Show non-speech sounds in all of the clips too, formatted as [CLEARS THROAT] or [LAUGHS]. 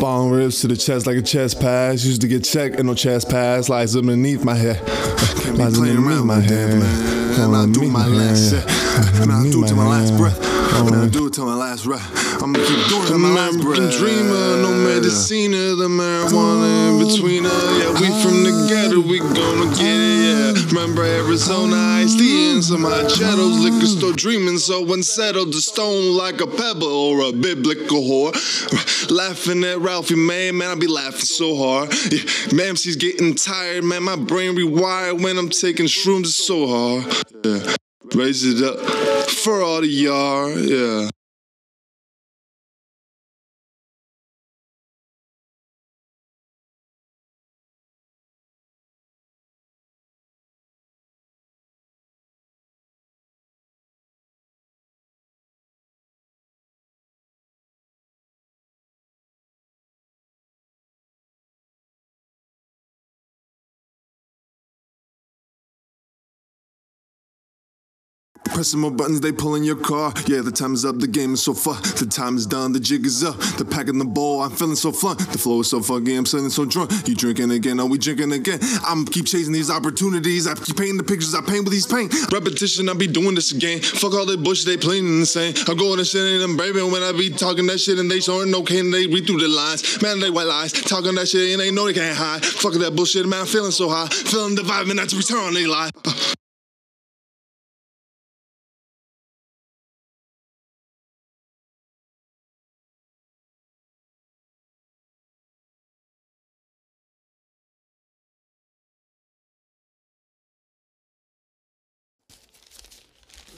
Bong ribs to the chest like a chest pass. Used to get checked and no chest pass. Lies underneath my head. Lies underneath my head. man. I'll do my last set. And I'll do to my last breath. I'll do it to my last breath. I'm gonna keep doing it to my last American breath. dreamer, no medicina, the marijuana in between us. Yeah, we from the ghetto, we gonna get it, yeah. Remember Arizona, iced tea and some hot Cheetos, liquor store dreaming, so unsettled, the stone like a pebble or a biblical whore. Laughing at Ralphie, man, man, I be laughing so hard. Yeah, man, she's getting tired, man, my brain rewired when I'm taking shrooms, it's so hard. Yeah, raise it up for all the yard, yeah. Pressing more buttons, they pulling your car. Yeah, the time is up, the game is so far. The time is done, the jig is up. The pack in the bowl, I'm feeling so fun. The flow is so funky, I'm feeling so drunk. You drinking again, are we drinking again? I'm keep chasing these opportunities. I keep painting the pictures I paint with these paint. Repetition, I be doing this again. Fuck all that bullshit, they playing insane. I'm going to shit and I'm baby when I be talking that shit and they showing no can they read through the lines. Man, they white lies, talking that shit and they know they can't hide. Fuck that bullshit, man, I'm feeling so high. Feeling the vibe and that's return on they lie.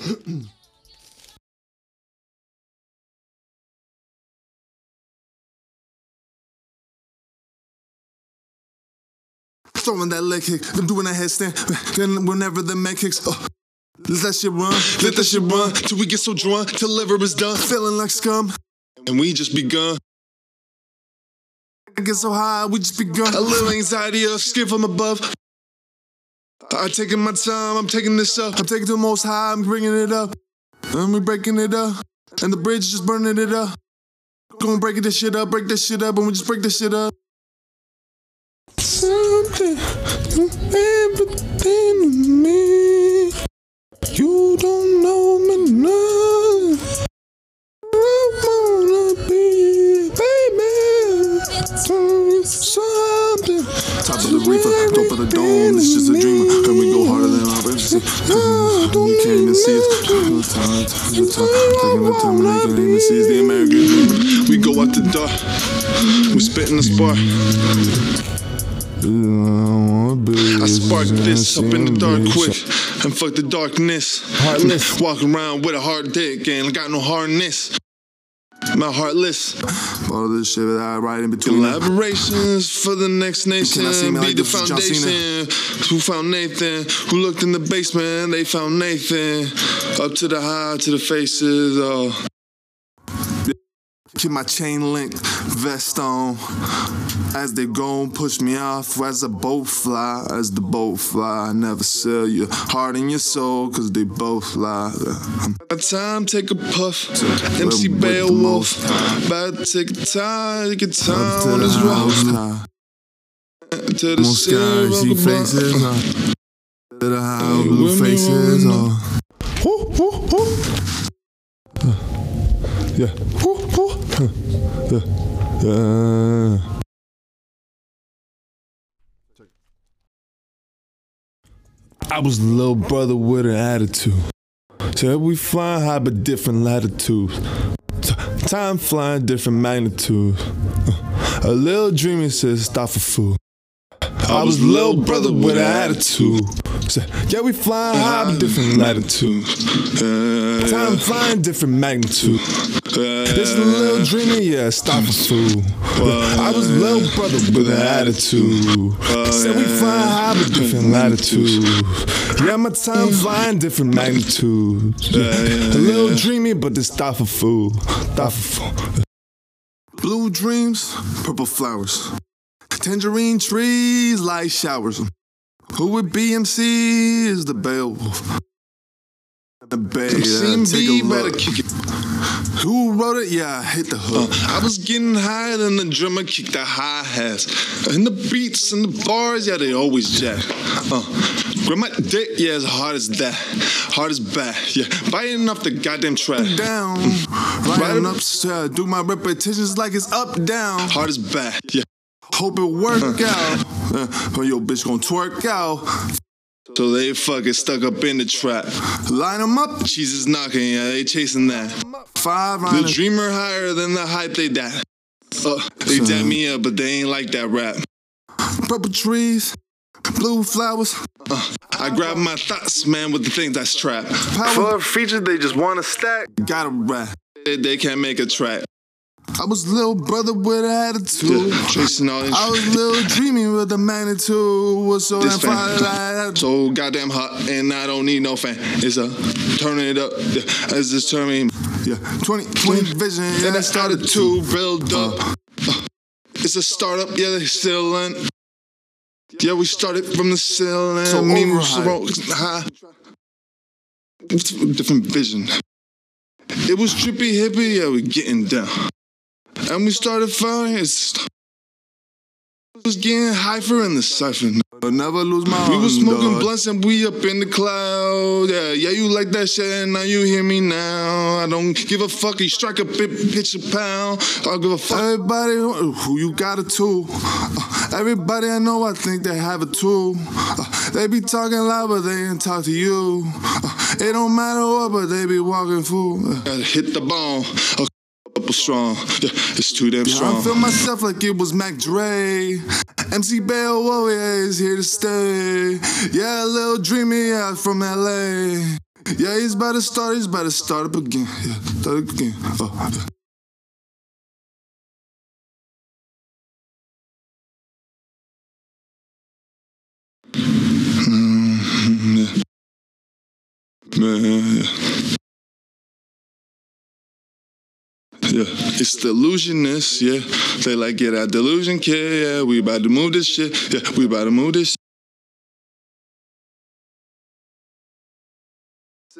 [CLEARS THROAT] Throwing that leg kick, I'm doing that headstand. Then whenever the man kicks, oh, let that shit run. Let that shit run till we get so drunk, till liver is done. Feeling like scum. And we just begun. I get so high, we just begun. A little anxiety, a skip from above. I taking my time, I'm taking this up. I'm taking to the most high, I'm bringing it up. And we breaking it up. And the bridge just burning it up. Gonna break this shit up, break this shit up, and we just break this shit up. Something, everything to me. You don't know me Something. Top of the reefer, top of the dome, it's just a dreamer. And we go harder than our ever You can't even see us. Taking the time, taking the time, taking the time, and they can't even see. The American dream. We go out the door. We spit in the spark. I spark this up in the dark quick and fuck the darkness. Walk around with a hard dick and I got no hardness. My heartless. All this shit that I write in between. them. Collaborations for the next nation. Can I see me Be like the this is John Cena? foundation. Who found Nathan? Who looked in the basement? They found Nathan. Up to the high, to the faces. Oh. Keep my chain link vest on as they go and push me off as a boat fly. As the boat fly, I never sell your heart and your soul because they both fly. I'm By the time, take a puff. MC the Beowulf. most high. About to take a time, take a time to on the this road. To the guys see faces. To the high blue faces. yeah. I was a little brother with an attitude. Said we flying high but different latitudes. T- time flying different magnitudes. Uh, A little dreaming says stop for food. I was little brother with an attitude. Yeah, we flying high but different latitudes. Uh, Time flying different magnitudes. Uh, this is a little dreamy, yeah, stop for food. I was uh, little brother with an attitude. Uh, said we flying high but different latitude. Yeah, my time mm. flying different magnitudes. [LAUGHS] A little dreamy, but this stop for food. Stop for food. Blue dreams, purple flowers. Tangerine trees, light showers. Who would BMC is the Beowulf? Bay, CMB better kick it. Who wrote it? Yeah, I hit the hook. Uh, I was getting higher than the drummer kicked the high hats. And the beats and the bars, yeah, they always jack. Uh, grab my dick, yeah, as hard as that. Hard as bat, yeah. Biting off the goddamn track. Down, riding up, uh, do my repetitions like it's up, down. Hard as bat, yeah. Hope it work out. [LAUGHS] Uh, or your bitch gon' twerk out. So they fucking stuck up in the trap. Line them up. Jesus knocking, yeah, they chasing that. Five The round. dreamer higher than the hype they dat. Uh, they Son. dap me up, but they ain't like that rap. Purple trees, blue flowers. Uh, I grab my thoughts, man, with the things that's trap. Power. For features, they just want to stack. Gotta rap. They, they can't make a track. I was little brother with attitude. Chasing all this. I was little dreaming with the magnitude. Was so damn fire So goddamn hot, and I don't need no fan. It's a turning it up. Yeah, it's just turning. Yeah, 20, 20 vision. Yeah, And I I started to build up. Uh, it's a startup, yeah, they still in. Yeah, we started from the ceiling. So Me, high. Different vision. It was trippy hippie, yeah, we getting down. And we started fighting. It's was getting hyper in the cipher. I'll never lose my We was smoking blunts and we up in the cloud. Yeah, yeah, you like that shit and now you hear me now. I don't give a fuck. You strike a bit, pitch a pound. I'll give a fuck. Everybody who you got a tool. Everybody I know, I think they have a tool. They be talking loud, but they ain't talk to you. It don't matter what, but they be walking fool. Gotta hit the bone. Strong. It's too damn strong. I strong. feel myself like it was Mac Dre. MC Bell Warrior is here to stay. Yeah, little dreamy yeah, from LA. Yeah, he's about to start, he's about to start up again. Yeah, start up again. Oh. Mm, yeah. Yeah, yeah. It's the illusionist, yeah. They like get that delusion, kid, yeah. We about to move this shit, yeah. We about to move this.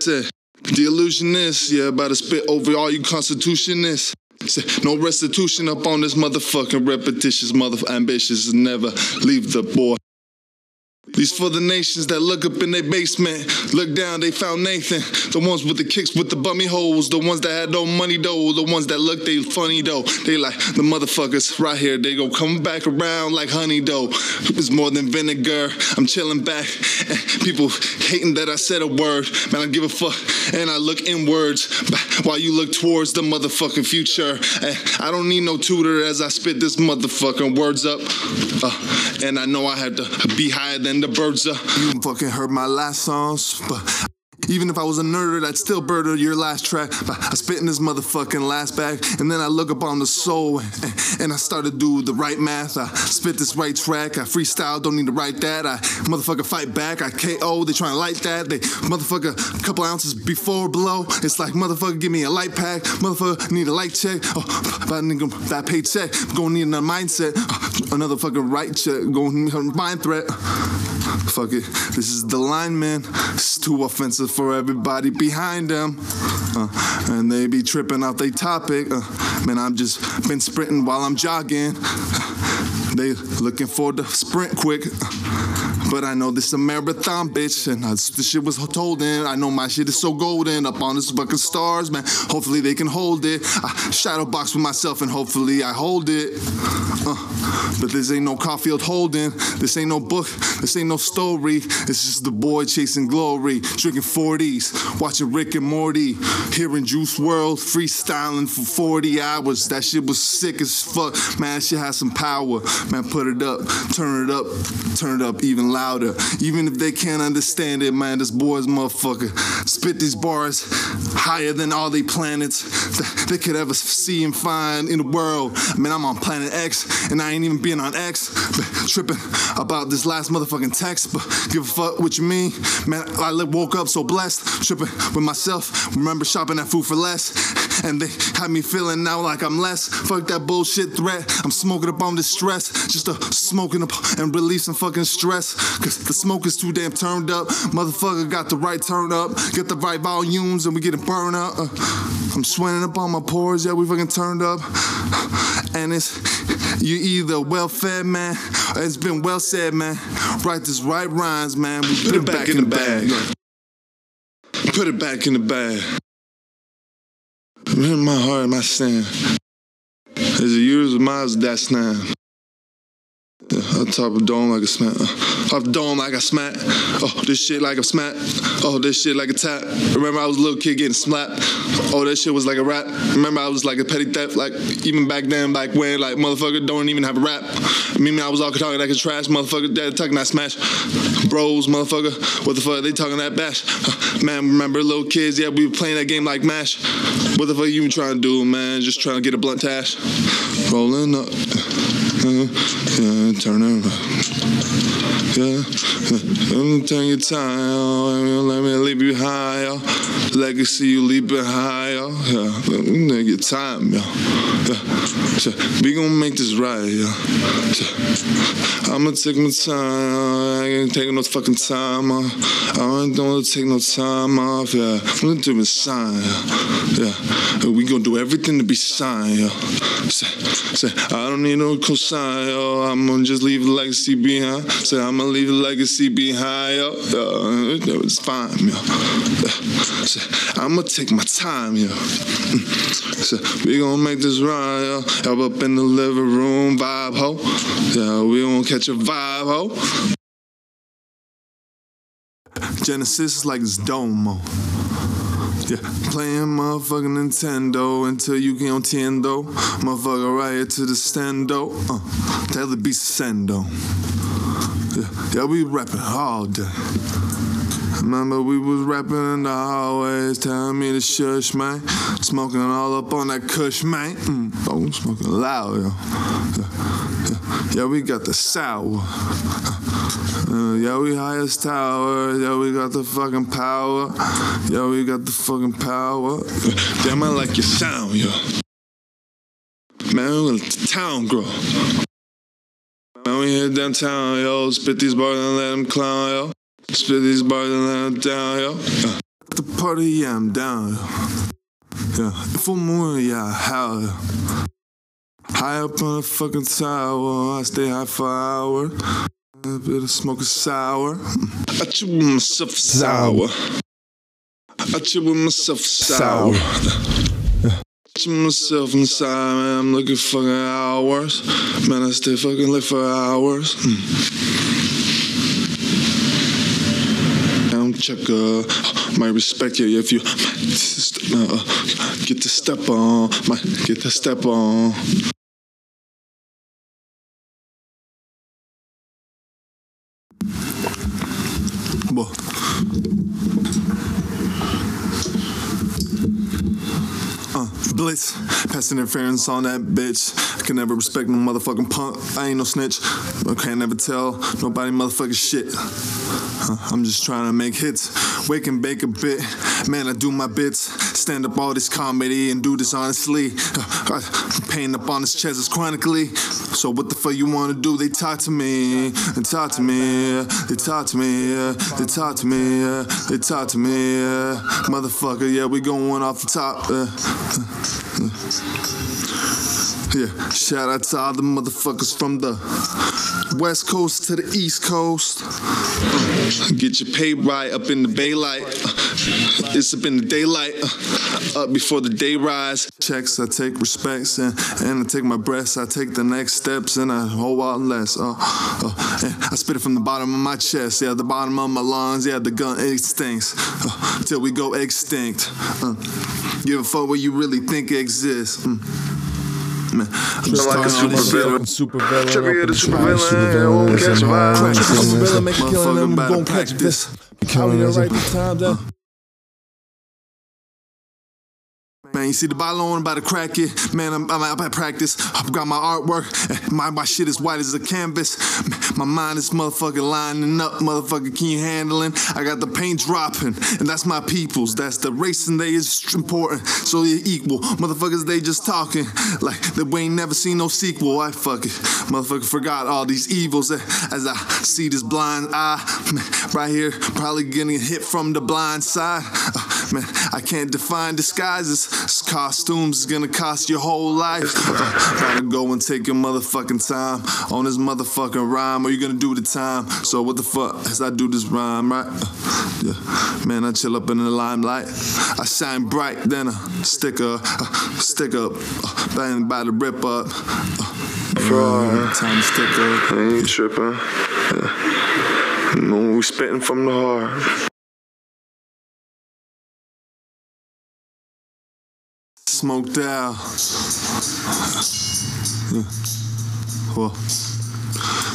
Say, the illusionist, yeah, about to spit over all you constitutionists. No restitution up on this motherfucking repetitious, mother ambitious, never leave the boy. These for the nations that look up in their basement, look down, they found Nathan. The ones with the kicks with the bummy holes, the ones that had no money though, the ones that look they funny though. They like the motherfuckers right here, they go come back around like honey though. It's more than vinegar. I'm chilling back. and People hating that I said a word. Man, I give a fuck. And I look inwards while you look towards the motherfucking future. And I don't need no tutor as I spit this motherfucking words up. Uh, and I know I have to be higher than the birds are. You fucking heard my last songs, but even if I was a nerd, I'd still bird your last track. I spit in this motherfucking last bag, and then I look up on the soul, and, I start to do the right math. I spit this right track. I freestyle, don't need to write that. I motherfucker fight back. I KO, they trying to light that. They motherfucker a couple ounces before blow. It's like motherfucker give me a light pack. Motherfucker need a light check. Oh, that nigga that paycheck. Gonna need another mindset. Oh, another fucking right check. Gonna need a mind threat. Fuck it. This is the line, man. It's too offensive for everybody behind them. Uh, and they be tripping off they topic. Uh, man, I'm just been sprinting while I'm jogging. They looking for the sprint quick. But I know this is a marathon, bitch, and I, this shit was told in. I know my shit is so golden up on this fucking stars, man. Hopefully they can hold it. I shadow box with myself, and hopefully I hold it. Uh, but this ain't no Caulfield holding. This ain't no book. This ain't no story. It's just the boy chasing glory, drinking 40s, watching Rick and Morty, hearing Juice WRLD freestyling for 40 hours. That shit was sick as fuck. Man, that shit has some power. Man, put it up, turn it up, turn it up even louder. Even if they can't understand it, man, this boy's motherfucker spit these bars higher than all the planets they could ever see and find in the world. I mean, I'm on planet X, and I ain't even been on X, tripping about this last motherfucking text. But give a fuck what you mean, man. I woke up so blessed, tripping with myself. Remember shopping at Food for Less, and they had me feeling now like I'm less. Fuck that bullshit threat. I'm smoking up on this stress, just a smoking up and releasing fucking stress. Cause the smoke is too damn turned up. Motherfucker got the right turn up. Get the right volumes and we getting burned up. Uh, I'm sweating up on my pores, yeah, we fucking turned up. And it's you either well fed, man, or it's been well said, man. Write this right rhymes, man. We put, it back, back in, in the bag. bag. Put it back in the bag. In my heart, my sin. As the years of miles, that's now. I top of dome like a smack. Uh, off dome like a smack. Oh, this shit like a smack. Oh, this shit like a tap. Remember I was a little kid getting slapped. Oh, that shit was like a rap. Remember I was like a petty theft. Like even back then, back when like motherfucker don't even have a rap. Me mean, I was all talking like a trash motherfucker. Dad talking that smash. Bros, motherfucker. What the fuck? They talking that bash. Man, remember little kids? Yeah, we were playing that game like mash. What the fuck you trying to do, man? Just trying to get a blunt tash. Rolling up turn it Yeah, [LAUGHS] me turn your time, let me leave you higher. Legacy, you leaping higher. Yeah, your time, yeah. yeah. We gonna make this right, yeah. yeah. I'ma take my time, I ain't taking no fucking time off. I ain't gonna take no time off, yeah. I'm gonna do a sign, yeah. yeah. We gonna do everything to be signed, yeah. Say, say, I don't need no cosign yo. I'm gonna just leave legacy behind. Say I'm gonna leave a legacy behind, yo. yo it's fine, yo. Say, I'm gonna take my time, yo. Say, we gonna make this right, yo. Help up in the living room, vibe, ho. Yeah, we gonna catch a vibe, ho. Genesis is like this dome, yeah, playing motherfucking Nintendo until you get on Tendo. Motherfucker right here to the stendo. Uh, tell the beast sendo. Yeah, we rapping all day. Remember we was rapping in the hallways, telling me to shush, man. Smoking all up on that kush, man. Mm. Oh, smoking loud, yo. Yeah, yeah, yeah, we got the sour. Uh, yeah, we highest tower. Yeah, we got the fucking power. Yeah, we got the fucking power. Damn, I like your sound, yo. Man, we the town grow. Man, we hit downtown, yo. Spit these bars and let them clown, yo. Spit these bars and let them down, yo. Uh. The party, yeah, I'm down, yo. Yeah, full moon, yeah, how, High up on the fucking tower, I stay high for hours. A bit of smoke is sour. I chew myself sour. I chew myself sour. Chew myself inside, man. I'm looking fucking hours. Man, I stay fucking lit for hours. I'm checker. My respect you if you uh, get the step on. My, get the step on. Boah. Blitz, pass interference on that bitch. I can never respect no motherfucking punk. I ain't no snitch. I can't never tell nobody motherfucking shit. Uh, I'm just trying to make hits. Wake and bake a bit. Man, I do my bits. Stand up all this comedy and do this honestly. Uh, pain up on this chest is chronically. So what the fuck you wanna do? They talk to me. They talk to me. They talk to me. They talk to me. They talk to me. Motherfucker, yeah, we going off the top. Yeah, shout out to all the motherfuckers from the west coast to the east coast. Get your pay right up in the daylight. It's up in the daylight, up before the day rise. Checks, I take respects, and, and I take my breaths. I take the next steps, and I whole lot less. Uh, uh, I spit it from the bottom of my chest, yeah, the bottom of my lungs, yeah, the gun instincts, uh, till we go extinct. Uh, give a fuck what you really think exists. Mm like a super villain. Super villain. Trippy super villain. Won't catch vibe. Super villain, make a killing them. Won't catch this. Killing them right the time down. Man, you see the bottle on about to crack it. Man, I'm, I'm out at practice. I've got my artwork. My, my shit is white as a canvas. My mind is motherfucking lining up, motherfucker, can you handling? I got the paint dropping, and that's my peoples. That's the racing they is important, so they equal. Motherfuckers, they just talking like that we ain't never seen no sequel. I fuck it. Motherfucker forgot all these evils as I see this blind eye right here, probably getting hit from the blind side. Uh, man, I can't define disguises. Costumes is gonna cost your whole life. [LAUGHS] Gotta go and take your motherfucking time on this motherfucking rhyme, or you gonna do the time. So what the fuck as I do this rhyme, right? Yeah, man, I chill up in the limelight. I shine bright, then a sticker, uh, stick up, uh, bang by the rip up. Uh, Fraud. Time to stick up. I ain't tripping. Yeah. No, we spitting from the heart. Smoked out. Yeah. Well.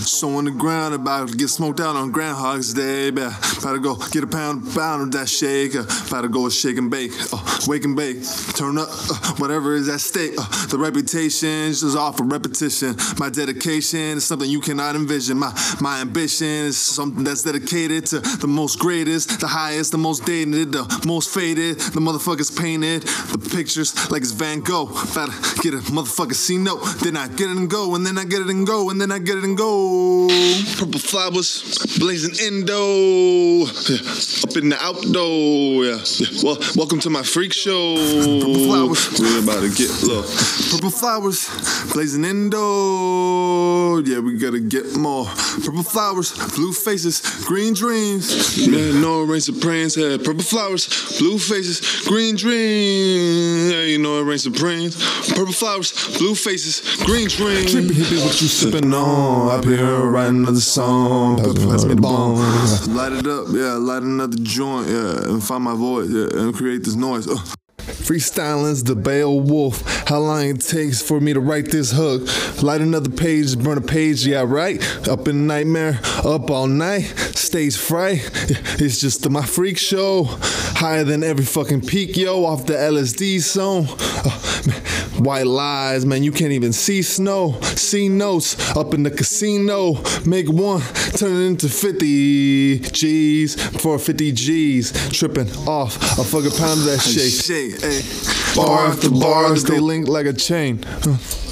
So on the ground, about to get smoked out on Groundhog's Day. About to go get a pound, pound of that shake. Uh, about to go shake and bake. Uh, wake and bake. Turn up, uh, whatever is at stake. Uh, the reputation is off of repetition. My dedication is something you cannot envision. My my ambition is something that's dedicated to the most greatest, the highest, the most dated, the most faded. The motherfuckers painted the pictures like it's Van Gogh. About to get a motherfucker C note. Then I get it and go, and then I get it and go, and then I get it and go. Purple flowers, blazing indo, yeah. up in the outdoor. Yeah. yeah. Well, welcome to my freak show. Purple flowers, we're about to get low. Purple flowers, blazing indo. Yeah, we gotta get more. Purple flowers, blue faces, green dreams. Man, no rain supremes had purple flowers, blue faces, green dreams. Yeah, you know it rain supremes. Purple flowers, blue faces, green dreams. Trippy hippie, what you sipping on up here? write another song, pass me the bone. [LAUGHS] Light it up, yeah, light another joint, yeah, and find my voice, yeah, and create this noise. Uh. Freestyling's the Beowulf. How long it takes for me to write this hook? Light another page, burn a page, yeah, right? Up in nightmare, up all night, stage fright. [LAUGHS] It's just my freak show. Higher than every fucking peak, yo, off the LSD zone. [LAUGHS] Uh, white lies, man, you can't even see snow. See notes up in the casino. Make one, turn it into 50 G's for 50 G's. Tripping off a fucking pound of that shit. Hey, bar after bars, they link like a chain.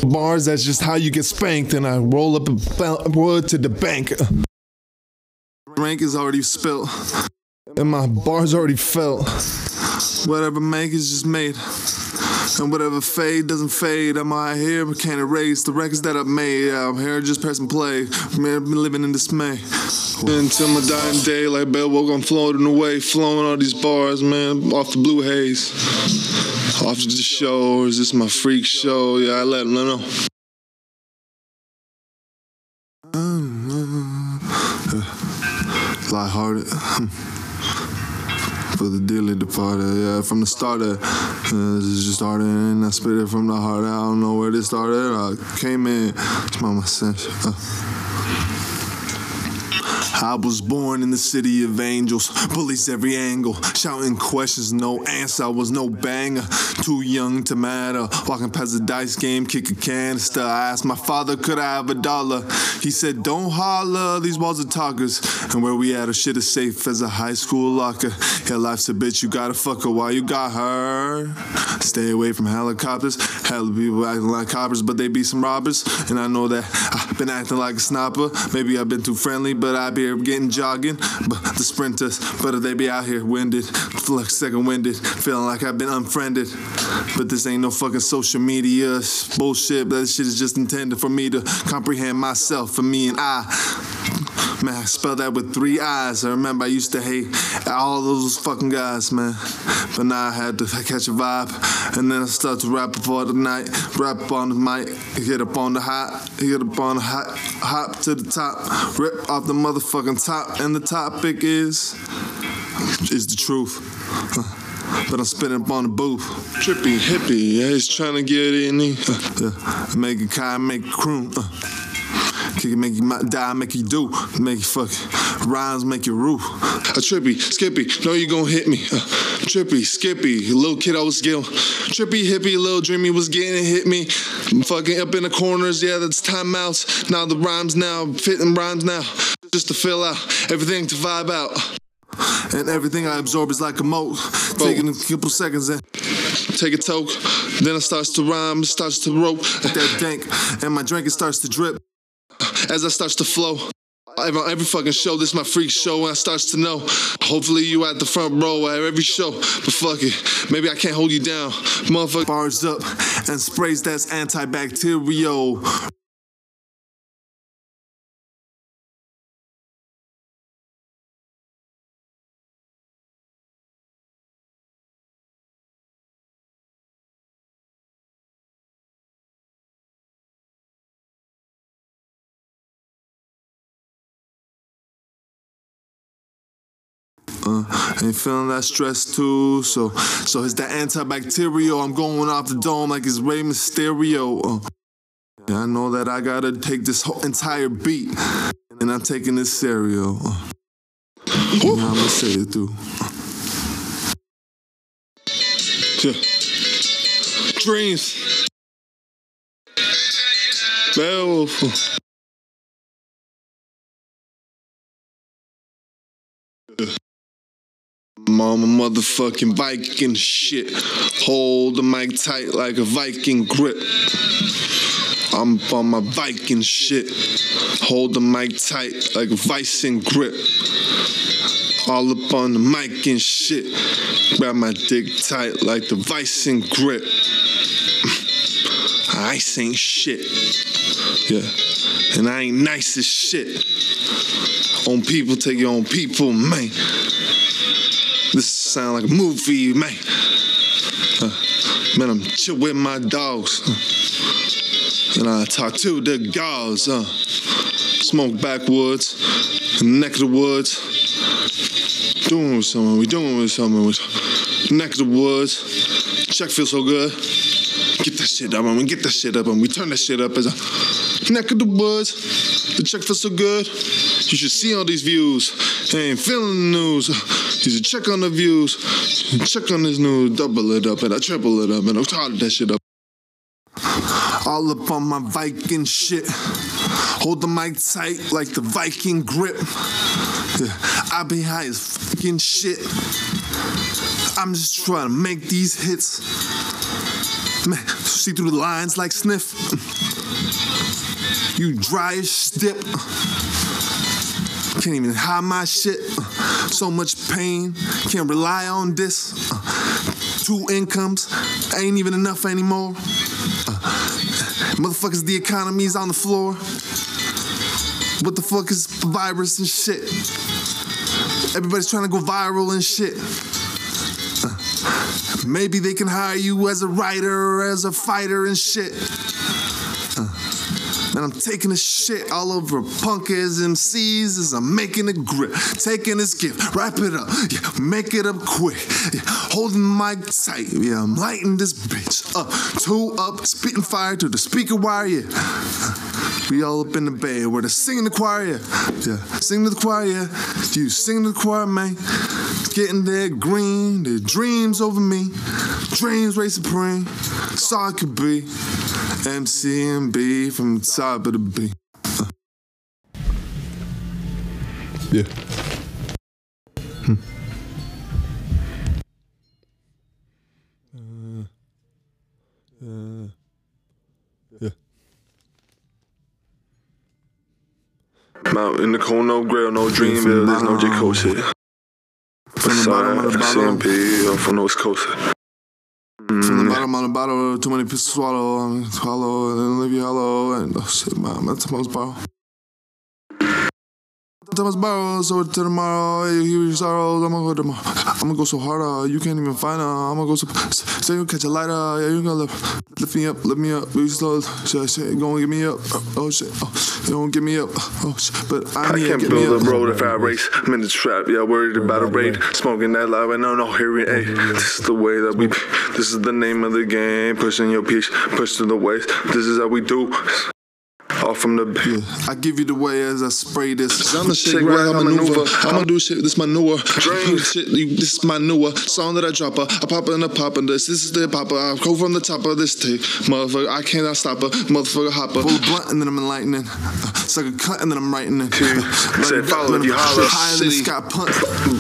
Bars, that's just how you get spanked, and I roll up a wood to the bank. Rank is already spilt. And my bars already felt. Whatever make is just made. And whatever fade doesn't fade. I'm out here, but can't erase the records that I've made. Yeah, I'm here just pressing play. Man, I've been living in dismay. Until my dying day, like Beowulf, I'm floating away, flowing all these bars, man, off the blue haze. Off the show, or is this my freak show? Yeah, I let them know. Mm-hmm. [LAUGHS] Lighthearted. [LAUGHS] For the dearly departed, yeah, from the start, uh, this is just started, and I spit it from the heart. I don't know where this started. I came in, it's my sense. Uh. I was born in the city of angels, bullies every angle, shouting questions, no answer. I was no banger, too young to matter. Walking past the dice game, kick a canister. I asked my father, could I have a dollar? He said, don't holler, these walls are talkers. And where we at, our shit is safe as a high school locker. Yeah, life's a bitch, you gotta fuck her while you got her. Stay away from helicopters. Hell, people acting like coppers, but they be some robbers. And I know that I've been acting like a snapper. Maybe I've been too friendly, but I be getting jogging. But the sprinters, but they be out here winded, like second winded, feeling like I've been unfriended. But this ain't no fucking social media bullshit. That shit is just intended for me to comprehend myself, for me and I. Man, I spell that with three eyes. I remember I used to hate all those fucking guys, man. But now I had to catch a vibe. And then I start to rap before the night. Rap on the mic, get up on the hot, get up on the hot, hop to the top, rip off the motherfucking top. And the topic is, is the truth. [LAUGHS] But I'm spinning up on the booth. Trippy hippie, yeah, he's trying to get in. Uh, [LAUGHS] uh, make a kind, make a croon. Uh. Kick it, make you die, make you do, make you fuck rhymes, make you roof. A trippy, skippy, know you gon' hit me. Uh, Trippy, Skippy, little kid I was getting. Trippy, hippie, little dreamy was getting hit me. Fucking up in the corners, yeah, that's timeouts. Now the rhymes now, fitting rhymes now. Just to fill out, everything to vibe out. And everything I absorb is like a moat. Taking a couple seconds and take a toke. Then it starts to rhyme, it starts to rope. At that dank, and my drink it starts to drip. As I starts to flow. Every, every fucking show, this is my freak show, and I starts to know. Hopefully you at the front row at every show, but fuck it, maybe I can't hold you down, motherfucker. Bars up and sprays that's antibacterial. Uh, ain't feeling that stress too, so so it's that antibacterial. I'm going off the dome like it's Rey Mysterio. Uh, yeah, I know that I gotta take this whole entire beat, and I'm taking this cereal. Uh, I'm gonna say it through. Yeah. Dreams. Beowulf. Mama motherfucking Viking shit. Hold the mic tight like a Viking grip. I'm on my Viking shit. Hold the mic tight like a Viking grip. All up on the mic and shit. Grab my dick tight like the Viking grip. [LAUGHS] I ain't shit. Yeah. And I ain't nice as shit. On people, take your own people, man. Sound like a movie, man. Uh, man, I'm chill with my dogs. Uh, and I talk to the gods. Uh, smoke backwoods, neck of the woods. Doing with something, we doing with. With neck of the woods. Check feels so good. Get that shit up, and we get that shit up, and we turn that shit up as a neck of the woods. The check feels so good. You should see all these views. I ain't feeling the news. You should check on the views. Check on this news. Double it up and I triple it up and I started that shit up. All up on my Viking shit. Hold the mic tight like the Viking grip. I be high as fucking shit. I'm just trying to make these hits. Man, see through the lines like sniff. You dry as stip. Can't even hide my shit. Uh, so much pain. Can't rely on this. Uh, two incomes ain't even enough anymore. Uh, motherfuckers, the economy's on the floor. What the fuck is virus and shit? Everybody's trying to go viral and shit. Maybe they can hire you as a writer or as a fighter and shit. And I'm taking this shit all over punkers, MCs as I'm making a grip. Taking this gift, wrap it up, yeah, make it up quick. Yeah, holding mic tight, yeah, I'm lighting this bitch up. Two up, spitting fire to the speaker wire, yeah. We all up in the bed where they singing the choir, yeah. yeah. Singing to the choir, yeah. You sing to the choir, man. Getting there green, the dreams over me. Dreams reign supreme. Saw I could be. MCMB from the top of the B. Uh. Yeah. Hmm. Uh, uh, yeah. I'm out in the cold, no grill, no dreamville, there's no J. Cole shit. From the bottom of the bottle. CMP, I'm from the West Coast. From the mm. bottom of the bottle, too many pieces to swallow, swallow, and then leave you hollow, and oh shit, man, that's the most borrow. Thomas borrow, so to tomorrow, you hear your I'm gonna go tomorrow. I'm gonna go so hard, uh, you can't even find her. I'm gonna go so, say you catch a lighter, yeah, you gonna lift, lift me up, lift me up, we slow, shit, shit, gonna get me up, oh shit, oh, you don't get me up, oh shit, but I, I need can't get me build up. a road if I race. I'm in the trap, yeah, worried about a raid. Smoking that loud and no, no hearing aid. This is the way that we, this is the name of the game. Pushing your peach, push to the waist. This is how we do. Off from the. Yeah, I give you the way as I spray this. I'm a shake right, I maneuver. I'ma do shit, this my newer. Shit, you, this is my newer song that I drop her. I pop her and I pop in this. This is the popper. I go from the top of this tape. Motherfucker, I cannot stop her. Motherfucker, hopper. A blunt and then I'm enlightening. Suck a cut and then I'm writing it. Said follow if you holler. High in the sky punt.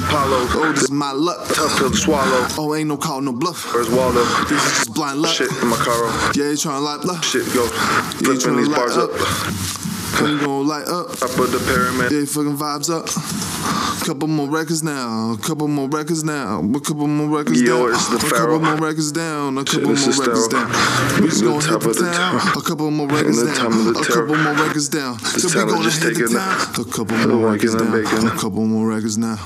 Apollo. Oh, this is my luck. Tough pill to swallow. Oh, ain't no call, no bluff. Where's Waldo? This is just blind luck. Shit in my car. Yeah, you trying to light up. Shit, go. Yeah, you trying these to light up. You gonna light up. Top of the pyramid. Yeah, fucking vibes up. Couple more records now. Couple more records now. A couple more records Yo, down. the a couple more records down. A couple more records down. We just gonna hit the town. A couple more records down. time of the A couple more records down. So we gonna hit the town. A couple more records down. A couple more records now.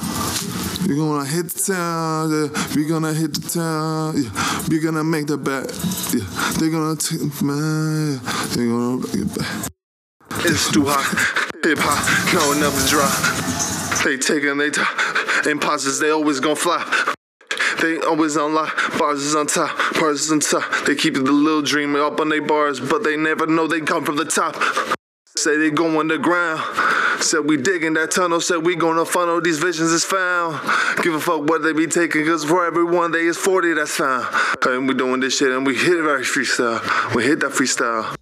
We gonna hit the town, yeah. We gonna hit the town, yeah. We gonna make the bet, yeah. They gonna take man, yeah. They gonna bring it back. It's too hot. Hip hop, no enough is dry. They taking they top. Imposters, they always gonna fly. They always lie. Bars is on top, bars is on top. They keep the little dream up on they bars, but they never know they come from the top. Say they go underground. Said we digging that tunnel. Said we gonna funnel these visions is found. Give a fuck what they be taking, cause for every one day is 40 that's found. And we doing this shit and we hit it right freestyle. We hit that freestyle.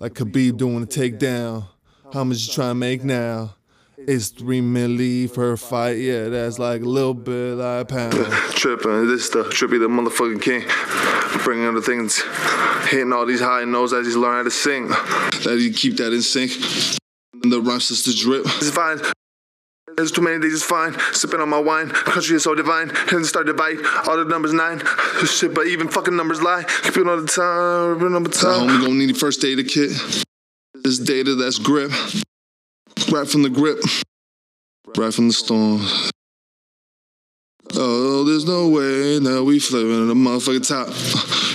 Like Khabib doing a takedown. How much you trying to make now? It's three milli for a fight. Yeah, that's like a little bit like a pound. Tripping, this the trippy, the motherfucking king. Bringing the things, hitting all these high notes as he's learning how to sing. That you keep that in sync. And the rhymes just to drip. It's fine. There's too many, they just fine. Sipping on my wine, country is so divine. And start to bite, all the numbers nine. Shit, but even fucking numbers lie. Keep it all the time, on the time. Homie gonna need the first data kit. This data that's grip. Right from the grip. Right from the storm. Oh, there's no way that we flipping the motherfucking top.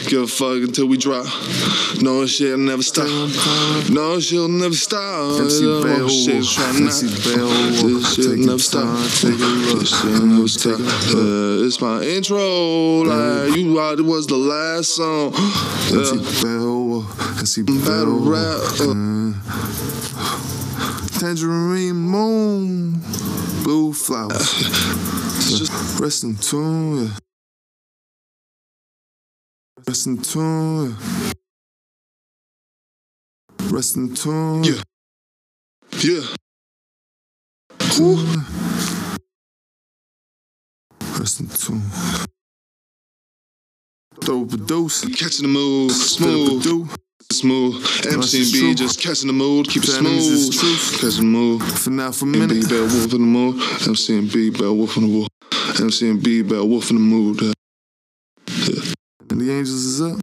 Give a fuck until we drop. No shit'll never stop. No shit'll never stop. MC Bell, shit's trying MC Bell, This shit never stop. time, take a look. This shit never stop. Uh, it's my intro. Like you out, it was the last song. MC Yeah. Bell, MC Battle Bell. rap. uh, Tangerine moon, blue flowers. [LAUGHS] Rest in tune, yeah. Rest in tune, yeah. Rest in tune. Yeah. Yeah. Ooh. Rest in tune. Throw a dose. Catching the mood, smooth, do. smooth. MC and B just catching the mood, keep it smooth. the. Catching the mood. For now, for a minute. Beowulf in the mood. MC and B Beowulf in the mood. MC and B Beowulf in the mood. Uh, And the Angels is up.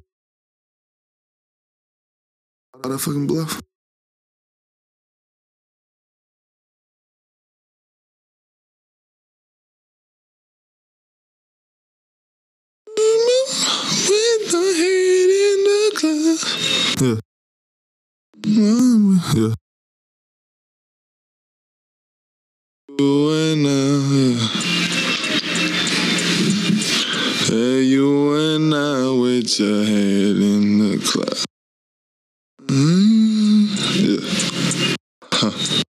All that fucking bluff. With the head in the clouds. Yeah. Yeah. You and I. Hey, you and I with your head in the clouds. Mm, yeah. Huh.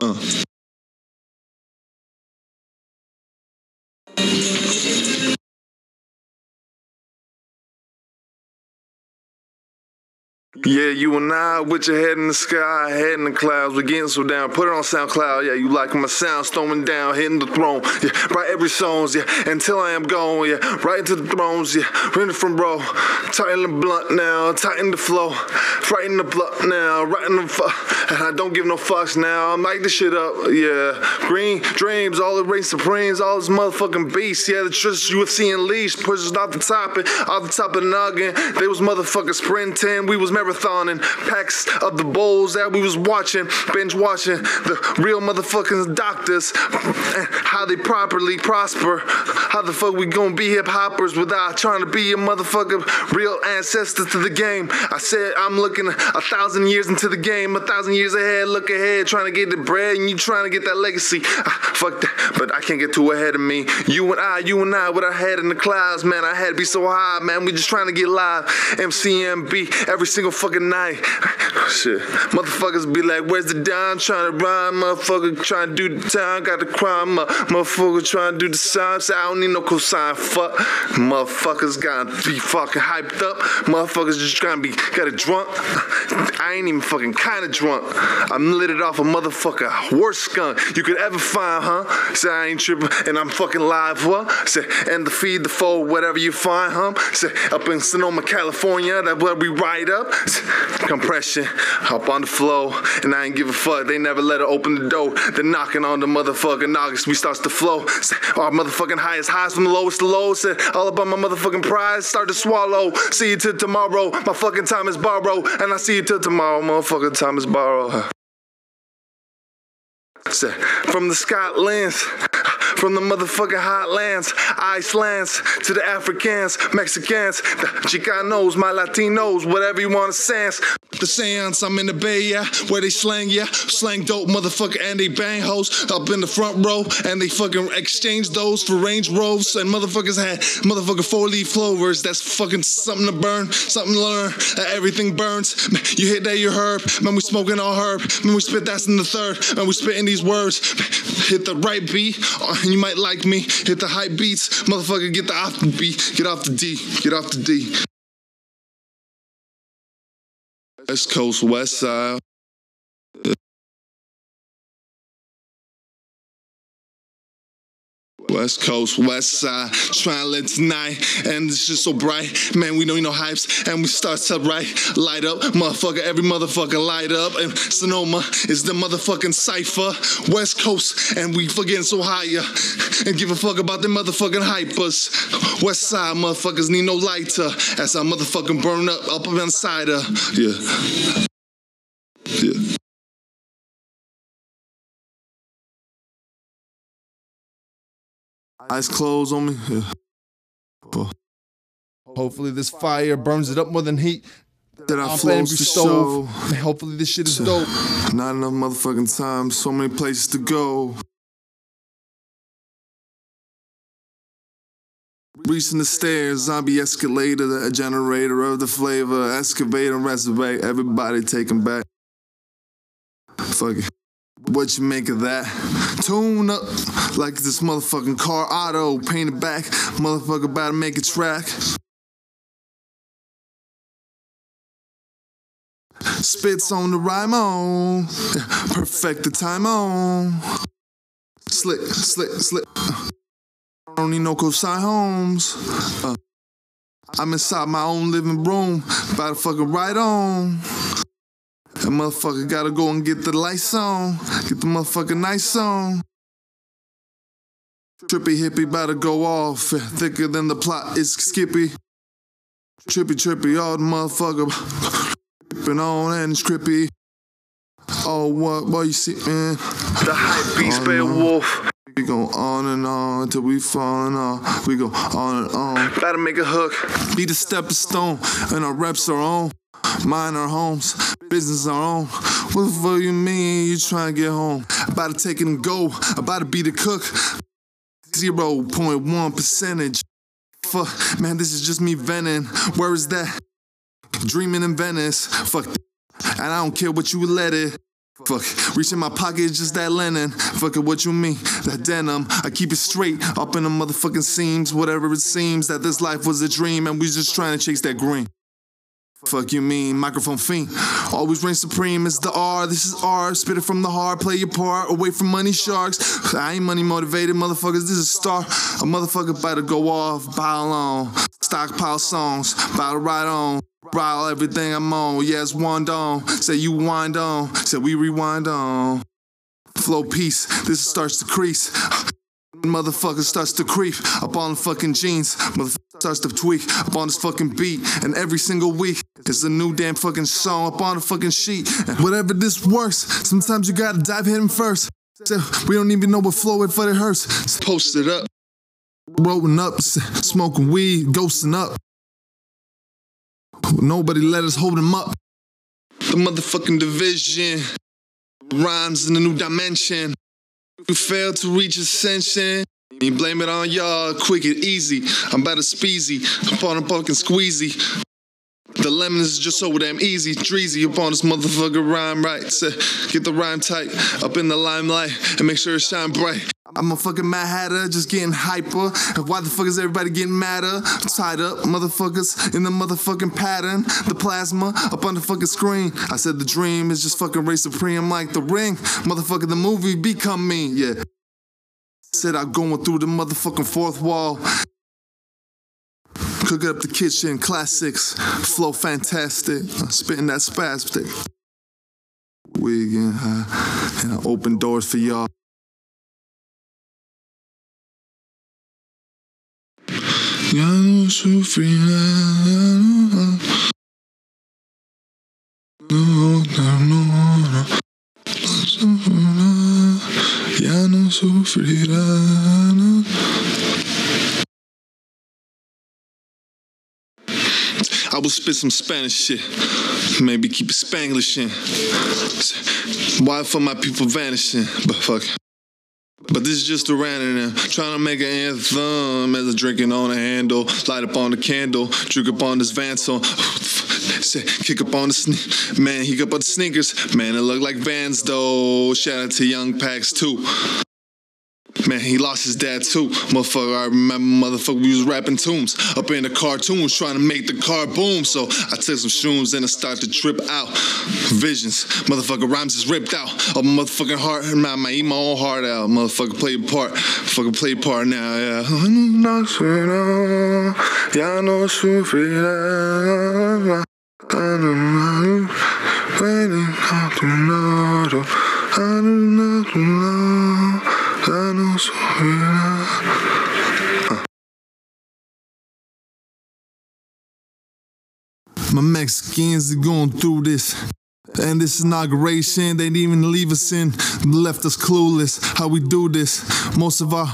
Uh. Yeah, you and I with your head in the sky, head in the clouds. We're getting so down. Put it on SoundCloud. Yeah, you like my sound storming down, hitting the throne. Yeah, right every songs. Yeah, until I am gone. Yeah, right into the thrones. Yeah, right from bro. Tighten the blunt now, tighten the flow. Right in the blunt now, right the fu- And I don't give no fucks now. I'm like this shit up. Yeah, green dreams, all the race supremes, all this motherfucking beast. Yeah, the trust UFC unleashed pushes off the top and off the top of the noggin. They was motherfucking sprinting, we was marathon marathoning packs of the bowls that we was watching, binge watching the real motherfucking doctors, and how they properly prosper. How the fuck we gonna be hip hoppers without trying to be a motherfucking real ancestor to the game? I said I'm looking a thousand years into the game, a thousand years ahead. Look ahead, trying to get the bread, and you trying to get that legacy. Ah, fuck that, but I can't get too ahead of me. You and I, you and I, with our head in the clouds, man. I had to be so high, man. We just trying to get live. MCMB every single fucking night. [SIGHS] Shit, motherfuckers be like, "Where's the dime?" Trying to rhyme, motherfucker. Trying to do the time, got the crime, uh, motherfucker. Trying to do the sign. Say I don't need no cosign. Fuck, motherfuckers gotta be fucking hyped up. Motherfuckers just trying to be got it drunk. I ain't even fucking kinda drunk. I'm lit it off a motherfucker worst skunk you could ever find, huh? Say I ain't tripping and I'm fucking live, what? Say and the feed, the fold, whatever you find, huh? Say up in Sonoma, California, that where we ride up. [LAUGHS] Compression, up on the flow, and I ain't give a fuck. They never let her open the door. They're knocking on the motherfucking August. We starts to flow. Our motherfucking highest highs from the lowest to lows. Say, all about my motherfucking prize. Start to swallow. See you till tomorrow. My fucking time is borrowed, and I see you till tomorrow. Motherfucking time is borrowed. From the Scotlands, from the motherfucking hotlands, Icelands to the Africans, Mexicans, the Chicanos, my Latinos, whatever you want to sense. The seance, I'm in the Bay, yeah, where they slang, yeah, slang dope, motherfucker, and they bang hoes up in the front row, and they fucking exchange those for Range Rovers, and motherfuckers had motherfucking four leaf clovers. That's fucking something to burn, something to learn. Uh, everything burns. You hit that, you herb. Man, we smoking on herb. Man, we spit that's in the third. Man, we spitting these words. Hit the right beat, uh, and you might like me. Hit the hype beats, motherfucker. Get the off the beat. Get off the D. Get off the D. West Coast, West Side. West Coast, West Side, trying to tonight, and it's just so bright. Man, we know you know hypes, and we start to right, light up, motherfucker, every motherfucker light up. And Sonoma is the motherfucking cipher, West Coast, and we fucking so higher, and give a fuck about the motherfucking hypers. West Side motherfuckers need no lighter, as I motherfucking burn up up inside her. Yeah. Yeah. Eyes closed on me. Yeah. Hopefully this fire burns it up more than heat. That I flows to to stove. show. Hopefully this shit is dope. Not enough motherfucking time, so many places to go. Reaching the stairs, zombie escalator, the generator of the flavor, excavator, reservoir, everybody taking back. Fuck it. What you make of that? Tune up like this motherfucking car auto, painted back, motherfucker about to make a track. Spits on the rhyme on, perfect the time on. Slick, slick, slick. I don't need no cosign homes. Uh, I'm inside my own living room, about to fucking right on. That motherfucker gotta go and get the lights on, get the motherfucking nights on. Trippy hippie about to go off, thicker than the plot is Skippy. Trippy, trippy, all the motherfucker tripping on and it's trippy. Oh, what, what you see, man? The hype beast, Oh, Beowulf. We go on and on till we falling off. We go on and on. Gotta make a hook. Be the stepping stone, and our reps are on. Mine our homes, business our own. What the fuck you mean you trying to get home? About to take it and go, about to be the cook. 0.1 percentage. Fuck, man, this is just me venting. Where is that? Dreaming in Venice. Fuck, and I don't care what you let it. Fuck, reaching my pocket just that linen. Fuck it, what you mean? That denim. I keep it straight up in the motherfucking seams. Whatever it seems that this life was a dream and we just trying to chase that green. Fuck you mean, microphone fiend. Always reign supreme, it's the R. This is R. Spit it from the heart, play your part. Away from money sharks. I ain't money motivated, motherfuckers. This is a star. A motherfucker to go off, pile on. Stockpile songs, to ride on. Ride everything I'm on. Yes, one on. Say you wind on. Say we rewind on. Flow peace, this starts to crease. Motherfucker starts to creep up on the fucking jeans. Motherfucker starts to tweak up on this fucking beat. And every single week, it's a new damn fucking song up on the fucking sheet. And whatever this works, sometimes you gotta dive him first. We don't even know what flow it, for it hurts. Post it up. Rolling up, smoking weed, ghosting up. Nobody let us hold him up. The motherfucking division rhymes in a new dimension. We failed to reach ascension. You blame it on y'all, quick and easy. I'm about to speezy, upon a fucking squeezy. The lemon is just so damn easy, dreezy upon this motherfucker rhyme right. So get the rhyme tight up in the limelight and make sure it shine bright. I'm a fucking Mad Hatter, just getting hyper. Why the fuck is everybody getting madder? Tied up, motherfuckers, in the motherfucking pattern. The plasma up on the fucking screen. I said the dream is just fucking race supreme like the ring. Motherfucker, the movie become me, yeah. Said I'm going through the motherfucking fourth wall. Cook up the kitchen, classics, flow fantastic, spitting that spastic. We getting high, uh, and I open doors for y'all. Ya no. No, no, no, no. Ya no sufrirá. I will spit some Spanish shit. Maybe keep it Spanglish in. Why for my people vanishing? But fuck. But this is just a random trying to make an anthem as I'm drinking on a handle, light up on the candle, drink up on this van song. Kick up on the sne- man, he up on the sneakers. Man, it look like Vans though. Shout out to Young Packs too. Man, he lost his dad too. Motherfucker, I remember motherfucker, we was rapping tunes up in the cartoons trying to make the car boom. So I took some shrooms and I started to trip out. Visions, motherfucker, rhymes is ripped out. Of my motherfucking heart, man, I eat my own heart out. Motherfucker, play a part. Fucking play a part now, yeah. My Mexicans are going through this. And this inauguration, they didn't even leave us in, left us clueless. How we do this? Most of our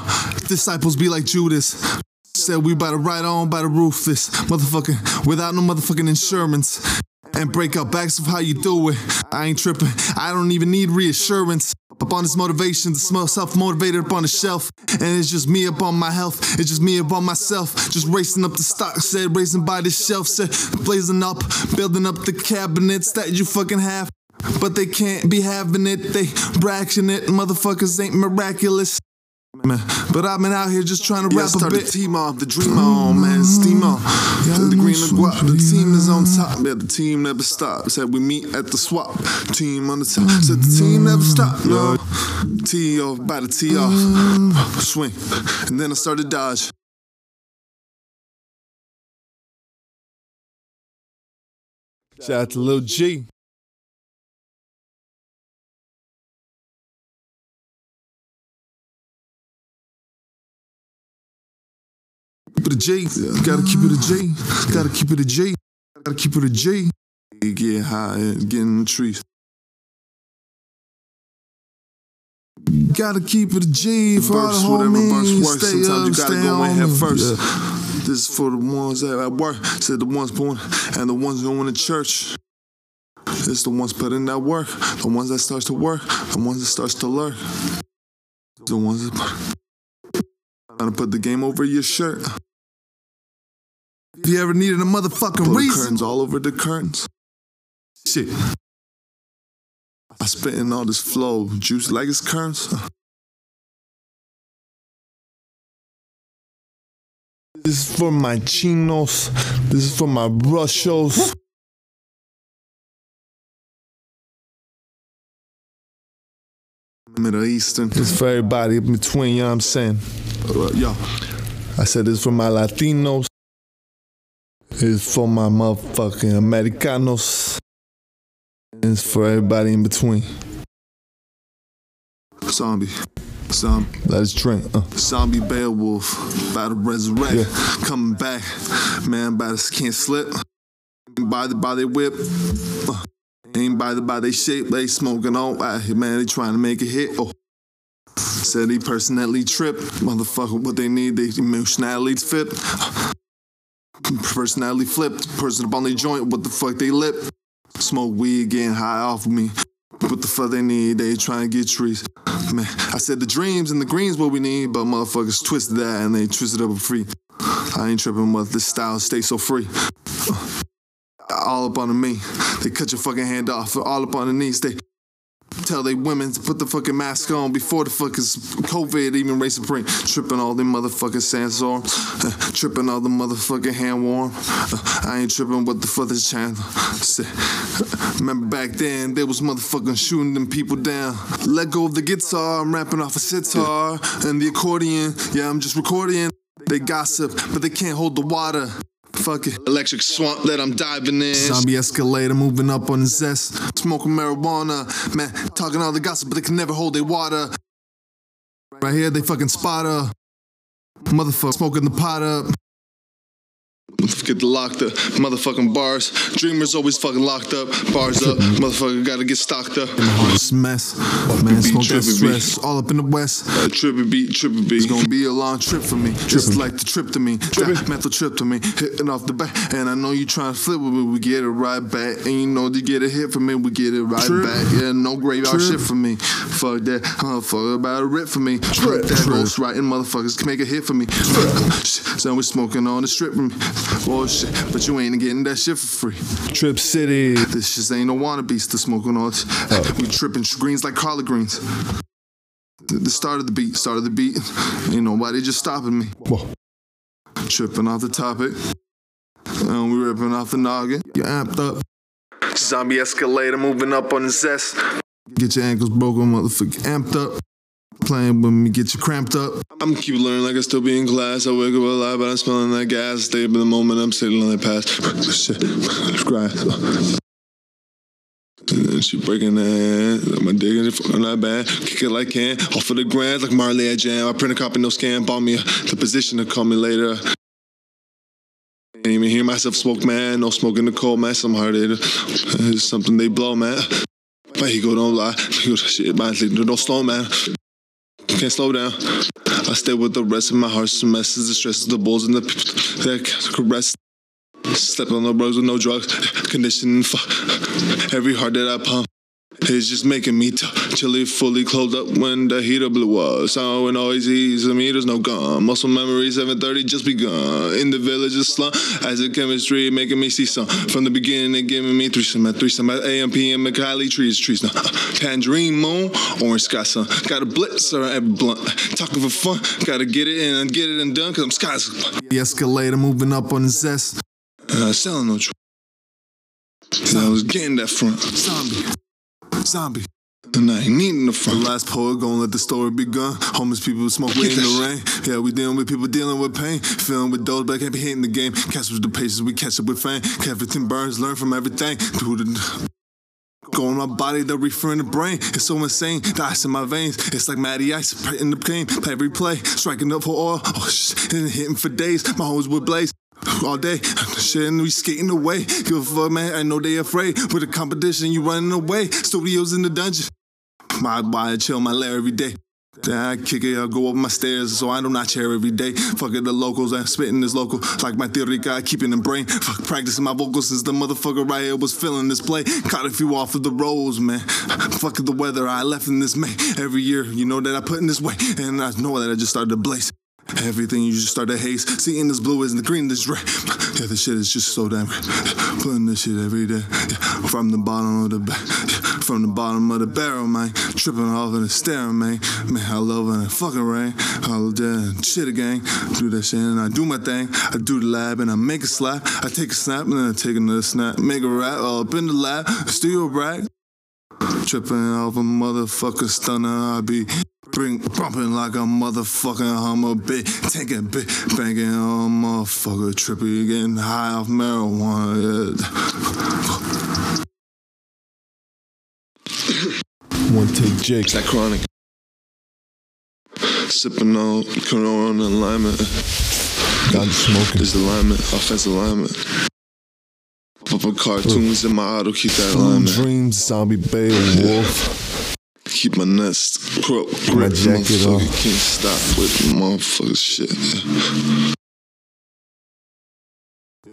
disciples be like Judas. Said we about to ride on by the ruthless, motherfucking, without no motherfucking insurance. And break out backs of how you do it. I ain't tripping, I don't even need reassurance. Up on this motivation, the smell self motivated up on the shelf. And it's just me up on my health, it's just me up on myself. Just racing up the stock, said, racing by the shelf, said, blazing up, building up the cabinets that you fucking have. But they can't be having it, they bragging it. Motherfuckers ain't miraculous. But I've been out here just trying to Yeah, rap a bit. the team off, the dream on, man. Steam on. The green and guap. The team is on top. Yeah, the team never stops. Said we meet at the swap. Team on the top. Said the team never stop. No. Tee off, by the tee off. Swing. And then I started dodge. Shout out to Lil G. Keep it a G. Gotta keep it a G. Gotta keep it a G. Gotta keep it a G. Get high and get in the trees. Gotta keep it a G for all the Verse, whatever verse homies. works. Stay Sometimes you gotta go in me. first. Yeah. This is for the ones that at work. Said the ones born and the ones going to church. It's the ones put in that work. The ones that starts to work. The ones that starts to learn. The ones that trying to put the game over your shirt. If you ever needed a motherfucking Pull reason, curtains all over the curtains. shit. I spit in all this flow, juice like it's currents. [LAUGHS] This is for my chinos. This is for my Russios. Middle Eastern. This is for everybody in between, you know what I'm saying? Uh, yo, I said this for my Latinos. It's for my motherfucking Americanos. It's for everybody in between. zombie. Zombie. Let us drink. Uh. zombie Beowulf, about to resurrect, Yeah. coming back. Man, about to can't slip. By the by they whip. Uh, ain't by the by they shape, they smoking on. out here, man, they trying to make a hit. Oh. Said he personally tripped. Motherfucker, what they need, they emotionality fit. Personality flipped. Person up on the joint, what the fuck they lip. Smoke weed, getting high off of me. What the fuck they need? They trying to get trees. Man, I said the dreams and the greens what we need, but motherfuckers twisted that and they twisted up a free. I ain't tripping, but this style stay so free. Uh, all up on the me. They cut your fucking hand off. All up on the knees. They tell they women to put the fucking mask on before the fucking COVID even race supreme. Tripping all them motherfucking sandstorm. Uh, [LAUGHS] tripping all the motherfucking hand warm. Uh, I ain't tripping what the fuck this channel. Say, [LAUGHS] Remember back then, they was motherfucking shooting them people down. Let go of the guitar, I'm rapping off a sitar. And the accordion, yeah, I'm just recording. They gossip, but they can't hold the water. Fuck it. Electric swamp that I'm diving in. Zombie escalator moving up on zest. Smoking marijuana. Man, talking all the gossip, but they can never hold their water. Right here, they fucking spot her. Motherfucker smoking the pot up. Get the locked up, motherfucking bars. Dreamers always fucking locked up, bars up. Motherfucker gotta get stocked up. It's mess, man. Smoke that stress all up in the west. Uh, trippy beat, trippy beat. It's gonna be a long trip for me, just like the trip to me. That mental trip to me, hitting off the back. And I know you trying to flip with me, we get it right back. And you know you get a hit from me, we get it right Trip. back. Yeah, no graveyard Trip. shit for me. Fuck that, motherfucker about a rip for me. Fuck that Trip. ghost writing motherfuckers can make a hit for me. So we smoking on the strip for me. Oh shit, but you ain't getting that shit for free. Trip City. This shit ain't no wannabes to smoking on. Oh. We tripping greens like collard greens. The, the start of the beat, start of the beat. Ain't nobody just stopping me. Whoa. Tripping off the topic. And we ripping off the noggin. You amped up. Zombie escalator moving up on the zest. Get your ankles broken, motherfucker. Amped up. Playing with me, get you cramped up. I'm keep learning like I still be in class. I wake up alive, but I'm smelling that gas. Stay up in the moment, I'm sitting on that pass. Shit, grass. And then she breaking that, my dick is fucking that bad. Kick it like can, off of the grand, like Marley at Jam. I print a copy, no scan, bought me the position to call me later. Ain't even hear myself smoke, man. No smoke in the cold, man. Some hard. It's something they blow, man. But he go, don't lie. He go, shit, man. Don't slow, man. Can't slow down. I stay with the rest of my heart's messes, the stresses, the bulls, and the people that caress. Slept on the roads with no drugs, conditioning. Fuck. Every heart that I pump is just making me t- chilly, fully clothed up when the heater blew up. Sound and always easy, meters no gun. Muscle memory 730 just begun. In the village of slum, as a chemistry making me see some. From the beginning, they giving me threesome at threesome at AM, PM, Macaulay trees, trees. Now, tangerine moon, orange sky sun. Got a blitz or every blunt. Talking for fun, gotta get it in and get it and done, cause I'm skies. The escalator moving up on the zest. Uh, selling no tr- I was getting that front. Zombie. Zombie. And I ain't the front. The last poet gonna let the story begun. Homeless people smoke weed in the rain. Yeah, we dealing with people dealing with pain. Feeling with those, but can't be hating the game. Catch with the patience, we catch up with fame. Everything burns, learn from everything. Do the. Go in my body, the reefer in the brain. It's so insane, the ice in my veins. It's like Matty Ice in the game. Play replay, striking up for oil. Oh shit, and hitting for days. My hoes would blaze. All day, shit, and we skating away. Give a fuck, man. I know they afraid. With the competition, you running away. Studios in the dungeon. My I chill my lair every day. Then I kick it, I go up my stairs, so I do not chair every day. Fuck the locals, I'm spitting this local. Like my theory guy, keeping in brain. Fuck practicing my vocals since the motherfucker right here was feeling this play. Caught a few off of the rolls, man. Fuck the weather, I left in this May. Every year, you know that I put in this way. And I know that I just started to blaze. Everything you just start to haze. Seeing this blue isn't the green, this red. Yeah, this shit is just so damn great. Putting this shit every day. Yeah, from the bottom of the. Yeah, from the bottom of the barrel, man. Tripping off in the staring, man. Man, I love when it fucking rain. All that shit again. Do that shit and I do my thing. I do the lab and I make a slap. I take a snap and then I take another snap. Make a rap all up in the lab. A brag. Tripping off a motherfucker stunner, I be bring bumping like a motherfucking hummer, bit taking bit banging on motherfucker, trippy getting high off marijuana. Yeah. One take Jake. that chronic. Sipping on Corona alignment. Got smoking. This alignment, offensive alignment. Pop up cartoons in my auto, keep that alignment. Dreams, zombie Beowulf. Keep my nest crook, My jacket off. Can't stop with motherfucker shit.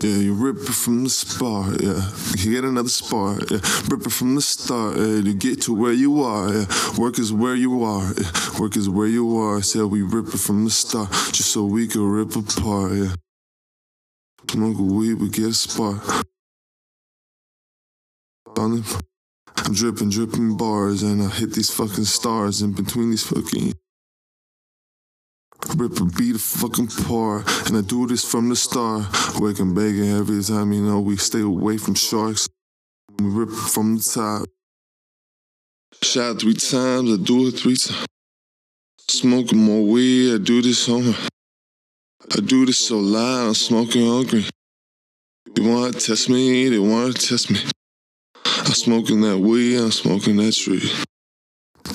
Yeah, you rip it from the start, yeah. You get another spar, yeah. Rip it from the start, yeah. To get to where you are, yeah. Work is where you are, yeah. Work is where you are. Said we rip it from the start, just so we could rip apart, yeah. Smoke weed, we get a spark. On it. I'm dripping, dripping bars, and I hit these fucking stars in between these fucking. Rip a beat a fucking par, and I do this from the start. And bacon every time, you know, we stay away from sharks. We rip from the top. Shot three times, I do it three times. Smoking more weed, I do this on I do this so loud, I'm smoking hungry. They wanna test me, they wanna test me. I'm smoking that weed, I'm smoking that tree.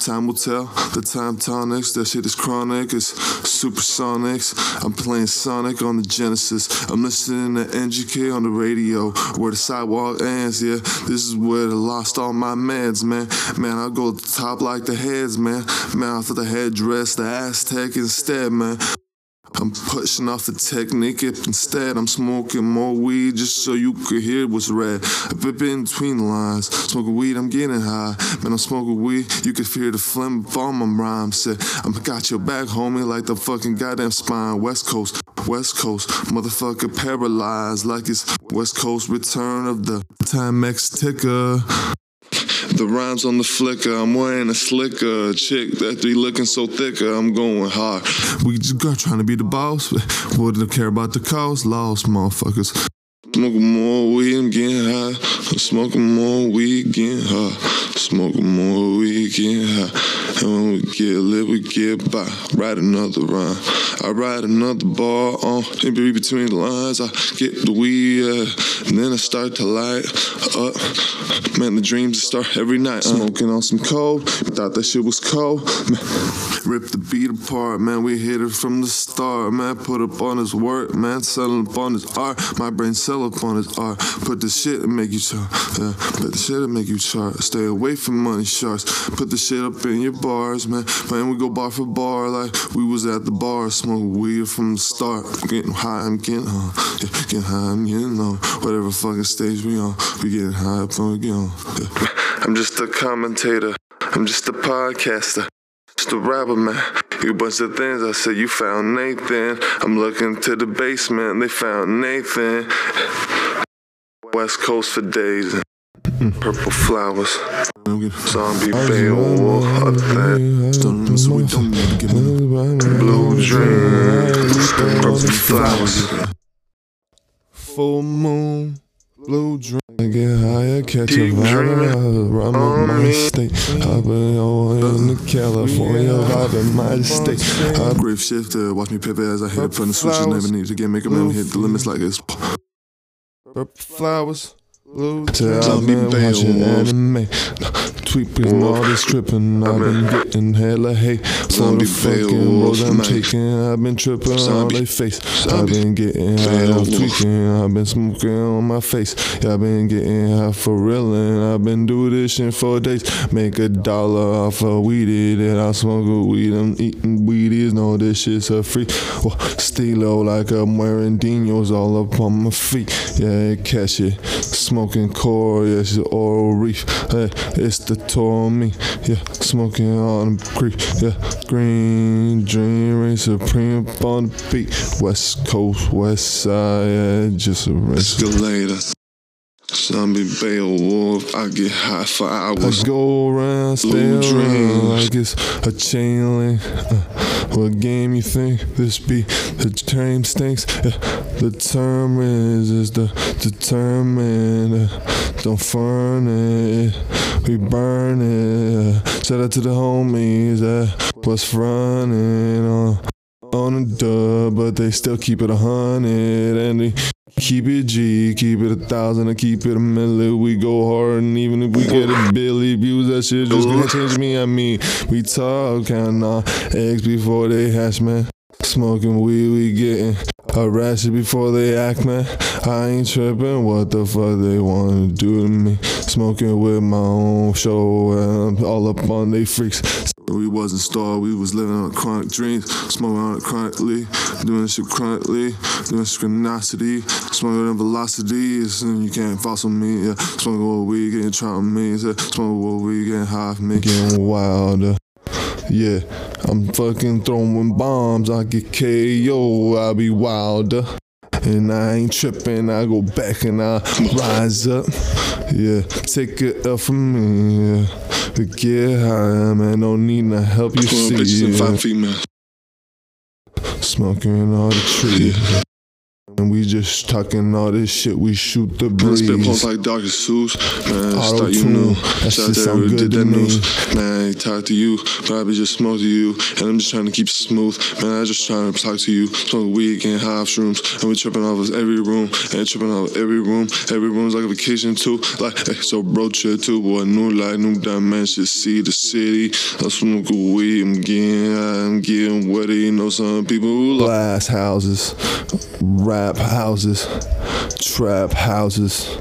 Time will tell. The time tonics, that shit is chronic. It's supersonics. I'm playing Sonic on the Genesis. I'm listening to MGK on the radio, where the sidewalk ends. Yeah, this is where I lost all my meds, man. Man, I go to top like the heads, man. Man, I for the headdress, the Aztec instead, man. I'm pushing off the technique if instead I'm smoking more weed just so you could hear what's red. I've been between the lines, smoking weed, I'm getting high. Man, I'm smoking weed, you can feel the phlegm of all my rhymes. Said, I'm got your back, homie, like the fucking goddamn spine. West Coast, West Coast, motherfucker paralyzed like it's West Coast return of the Timex ticker. The rhymes on the flicker, I'm wearing a slicker. Chick that be looking so thicker, I'm going hard. We just got trying to be the boss. They care about the cost? Lost motherfuckers. Smoking more weed, I'm getting high. Smoking more weed, getting high. Smoking more weed, getting high. And when we get lit, we get by. Write another rhyme. I write another bar on. Be- between the lines, I get the weed, and then I start to light up. Man, the dreams start every night. Smoking on some cold. Thought that shit was cold. Man, Rip the beat apart, man. We hit it from the start, man. Put up on his work, man. Selling up on his art. My brain sell up on his art. Put the shit and make you chart. Yeah. Put the shit and make you chart. Stay away from money sharks. Put the shit up in your bars, man. Man, we go bar for bar like we was at the bar. Smoking weed from the start. Getting high, I'm getting on. Yeah, getting high, I'm getting on. Whatever fucking stage we on, we getting high up on, we get on. Yeah. I'm just a commentator. I'm just a podcaster. Just a rapper, man. You bunch of things. I said you found Nathan. I'm looking to the basement. They found Nathan. West Coast for days. Purple flowers. I'm getting- Zombie Beowulf. Up that. Don't we don't need to get in. Blue dreams. Purple flowers. Full moon, blue dream. I get higher, catch a Keep vibe. I'm on in my state. I've been on in the California vibe in my state. I'm grave shifter, uh, watch me pivot as I hit from the switches. Never need to get make a man hit the limits like it's. Purple flowers. Blue I've Zombie been watching Beowulf. anime, tweaking all this tripping. I've been getting hella hate. Zombie the fucking roads I'm taking, I've been tripping on their face. I've been getting high, Beowulf. tweaking. I've been smoking on my face. Yeah, I've been getting high for real, and I've been doing this shit for days. Make a dollar off of weed, and I smoke a weed. I'm eating weedies. No, this shit's a free. Well, stilo like I'm wearing dinos all up on my feet. Yeah, catch it. Smoking core, yeah, it's oral reef. Hey, it's the on me. Yeah, smoking on the creek. Yeah, green dream reign supreme up on the beat. West Coast, West Side, yeah, just a rest. Zombie Beowulf. I get high for I hours. go around, stay Blue around like it's a chain link. Uh, what game you think this be? The term stinks. Yeah, the term is is the determined. Uh, don't burn it, we burn it. Uh, shout out to the homies that was running on on a dub, but they still keep it a hundred and they Keep it G, keep it a thousand, and keep it a million. We go hard, and even if we get a billy views, that shit just gonna change me. I mean, we talk counting our eggs before they hatch, man. Smoking weed, we getting arrested before they act, man. I ain't tripping, what the fuck they wanna do to me? Smoking with my own show, and I'm all up on they freaks. We wasn't starved, we was living on chronic dreams, smoking on it chronically, doing shit chronically, doing synchronicity, smoking on velocity, and you can't follow me, yeah. Smoking what we getting trying me, yeah. smoking what we getting high for me, getting wilder. Yeah, I'm fucking throwing bombs. I get KO, I be wilder. And I ain't tripping, I go back and I rise up. Yeah, take it up from me. Yeah. To get high, man, don't need no help. You see, bitches and five females. smoking all the trees. And we just talking all this shit, we shoot the Man, spit breeze. pulse like Dr. Seuss. Man, I Auto thought you knew. That shit sound good did to that me. news. Man, I ain't talk to you, but I be just smoke to you. And I'm just trying to keep it smooth. Man, I just trying to talk to you. Smoking weed, getting high shrooms. And we tripping off of every room. And tripping off of every room. Every room's like a vacation too. Like, hey, so bro, chill too. Boy, new light, new dimension. See the city. I'm smoking weed. I'm getting high. I'm getting wetty. You know, some people who like. Glass houses, rap houses, trap houses.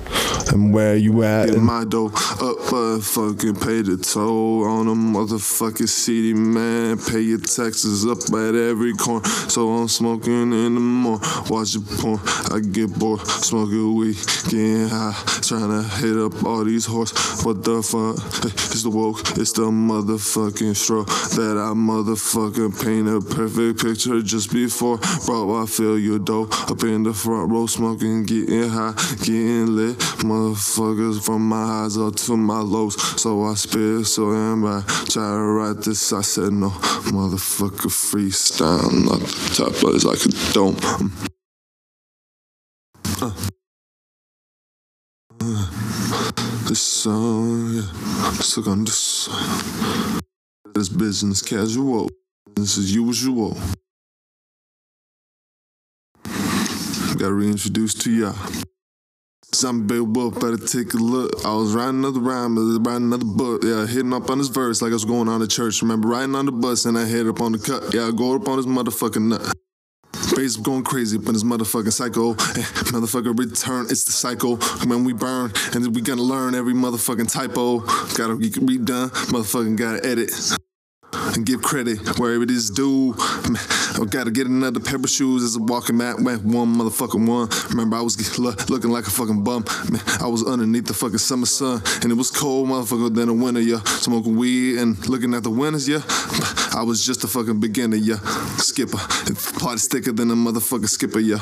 And where you at? Get my dough up, but fucking pay the toll on a motherfucking city, man. Pay your taxes up at every corner. So I'm smoking in the morning, watching porn. I get bored, smoking weed, getting high, trying to hit up all these whores. What the fuck? It's the woke, it's the motherfucking straw that I motherfucking paint a perfect picture just before. Bro, I feel you dope up in the front row, smoking, getting high, getting lit. Motherfuckers from my highs up to my lows. So I spit so am I. Try to write this, I said no. Motherfucker freestyle, not the top, but it's like a dome. Uh. This song, yeah. Stuck on this. This business casual. This is usual. Gotta reintroduce to y'all. Some big wolf, better take a look. I was writing another rhyme, I writing another book. Yeah, hitting up on this verse like I was going on to church. Remember riding on the bus and I hit up on the cut. Yeah, I go up on this motherfucking nut. Bass going crazy up in this motherfucking cycle. Eh, Motherfucker return, it's the cycle. When we burn, and we gonna learn every motherfucking typo. Gotta be redone, motherfucking gotta edit and give credit where it is due. I gotta get another pair of shoes as a walking mat. One motherfucking one. Remember, I was looking like a fucking bum. Man, I was underneath the fucking summer sun, and it was cold, motherfucker, than the winter, yeah. Smoking weed and looking at the winters, yeah. I was just a fucking beginner, yeah. Skipper, party thicker than a motherfucking skipper, yeah.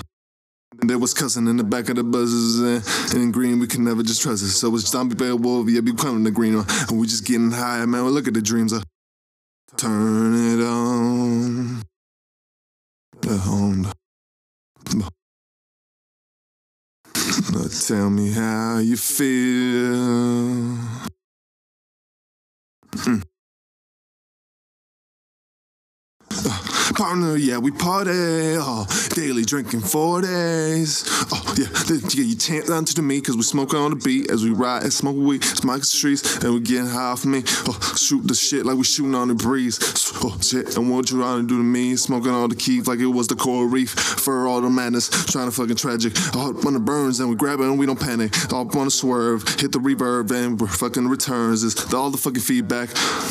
There was cussing in the back of the buses, and, in green we can never just trust it. So it's zombie Beowulf, yeah, be coming the green one. And we just getting high, man. Well, look at the dreams. Uh. Turn it on. Now tell me how you feel. Mm. Partner, yeah, we party. Oh, daily drinking four days. Oh, yeah, then you, chant onto the me, cause we smoke on the beat as we ride and smoke weed, smoke the streets, and we getting high off me. Oh, shoot the shit like we shooting on the breeze. Oh, shit, and what you trying to do to me? Smoking all the keys like it was the coral reef. For all the madness, trying to fucking tragic. All up on the burns, and we grab it and we don't panic. All up on the swerve, hit the reverb, and we're fucking returns. It's all the fucking feedback.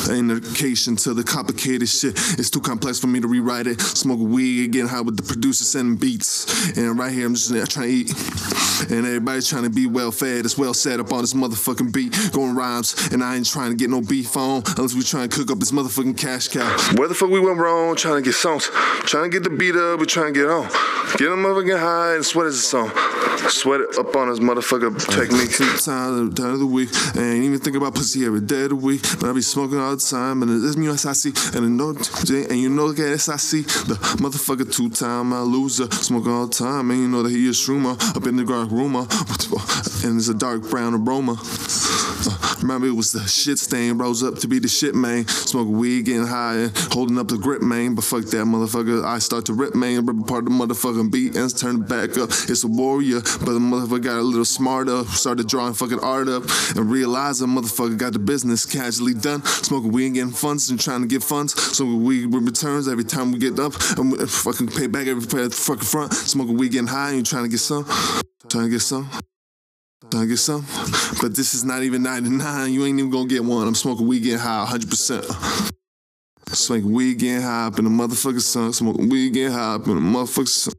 Indication to the complicated shit. It's too complex for me to rewrite it. Smoke weed, getting high with the producer sending beats. And right here, I'm just trying to eat. And everybody's trying to be well fed. It's well set up on this motherfucking beat. Going rhymes. And I ain't trying to get no beef on unless we trying to cook up this motherfucking cash cow. Where the fuck we went wrong? Trying to get songs. Trying to get the beat up. We trying to get on. Get them motherfucking high and sweat as a song. Sweat up on his motherfucker technique. Two times the of the week. I ain't even think about pussy every day of the week. But I be smoking all the time. And it's me, SIC. And I know, and you know, that SIC. The motherfucker two time I loser. Smoking all the time. And you know that he is shroomer. Up in the dark rumor. And it's a dark brown aroma. Uh, Remember, it was the shit stain. Rose up to be the shit, man. Smoking weed, getting high, and holding up the grip, man. But fuck that motherfucker. I start to rip, man. Rip apart the motherfucking beat and turn it back up. It's a warrior, but the motherfucker got a little smarter. Started drawing fucking art up and realized the motherfucker got the business casually done. Smoking weed and getting funds and trying to get funds. Weed with returns every time we get up and we fucking pay back every fucking front. Smoking weed, getting high, and you trying to get some. Trying to get some. Trying to get some. But this is not even 99. You ain't even gonna get one. I'm smoking weed, getting high 100%. Smoking weed, getting high up in the motherfucking sun. Smoking weed, getting high up in the motherfucking sun.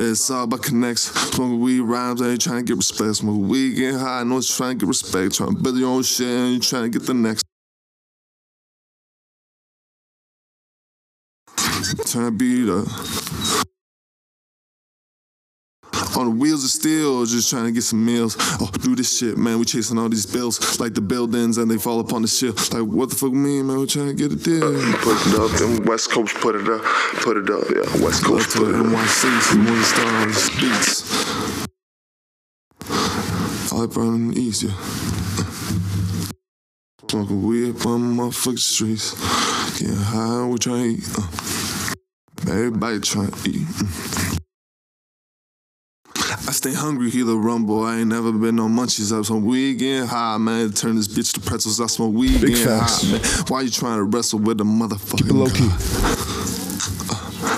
It's all about connects. Smoking weed rhymes, I ain't trying to get respect. Smoking weed, getting high, I know it's trying to get respect. Trying to build your own shit and you trying to get the next. Turn beat up. On the wheels of steel, just trying to get some meals. Oh, do this shit, man. We chasing all these bills, like the buildings, and they fall upon the shit. Like, what the fuck mean, man? We trying to get a deal. Put it up, and West Coast put it up. Put it up, yeah. West Coast put it up. NYC, some more stars, beats. All up running easier. Smoking weed up on motherfucking streets. Getting high, we trying to eat. Uh. Everybody trying to eat. I stay hungry, hear the rumble. I ain't never been no munchies. I some weed getting high, man. Turn this bitch to pretzels. I smoke weed Big facts. high, man. Why you trying to wrestle with a motherfucker? Keep it low key.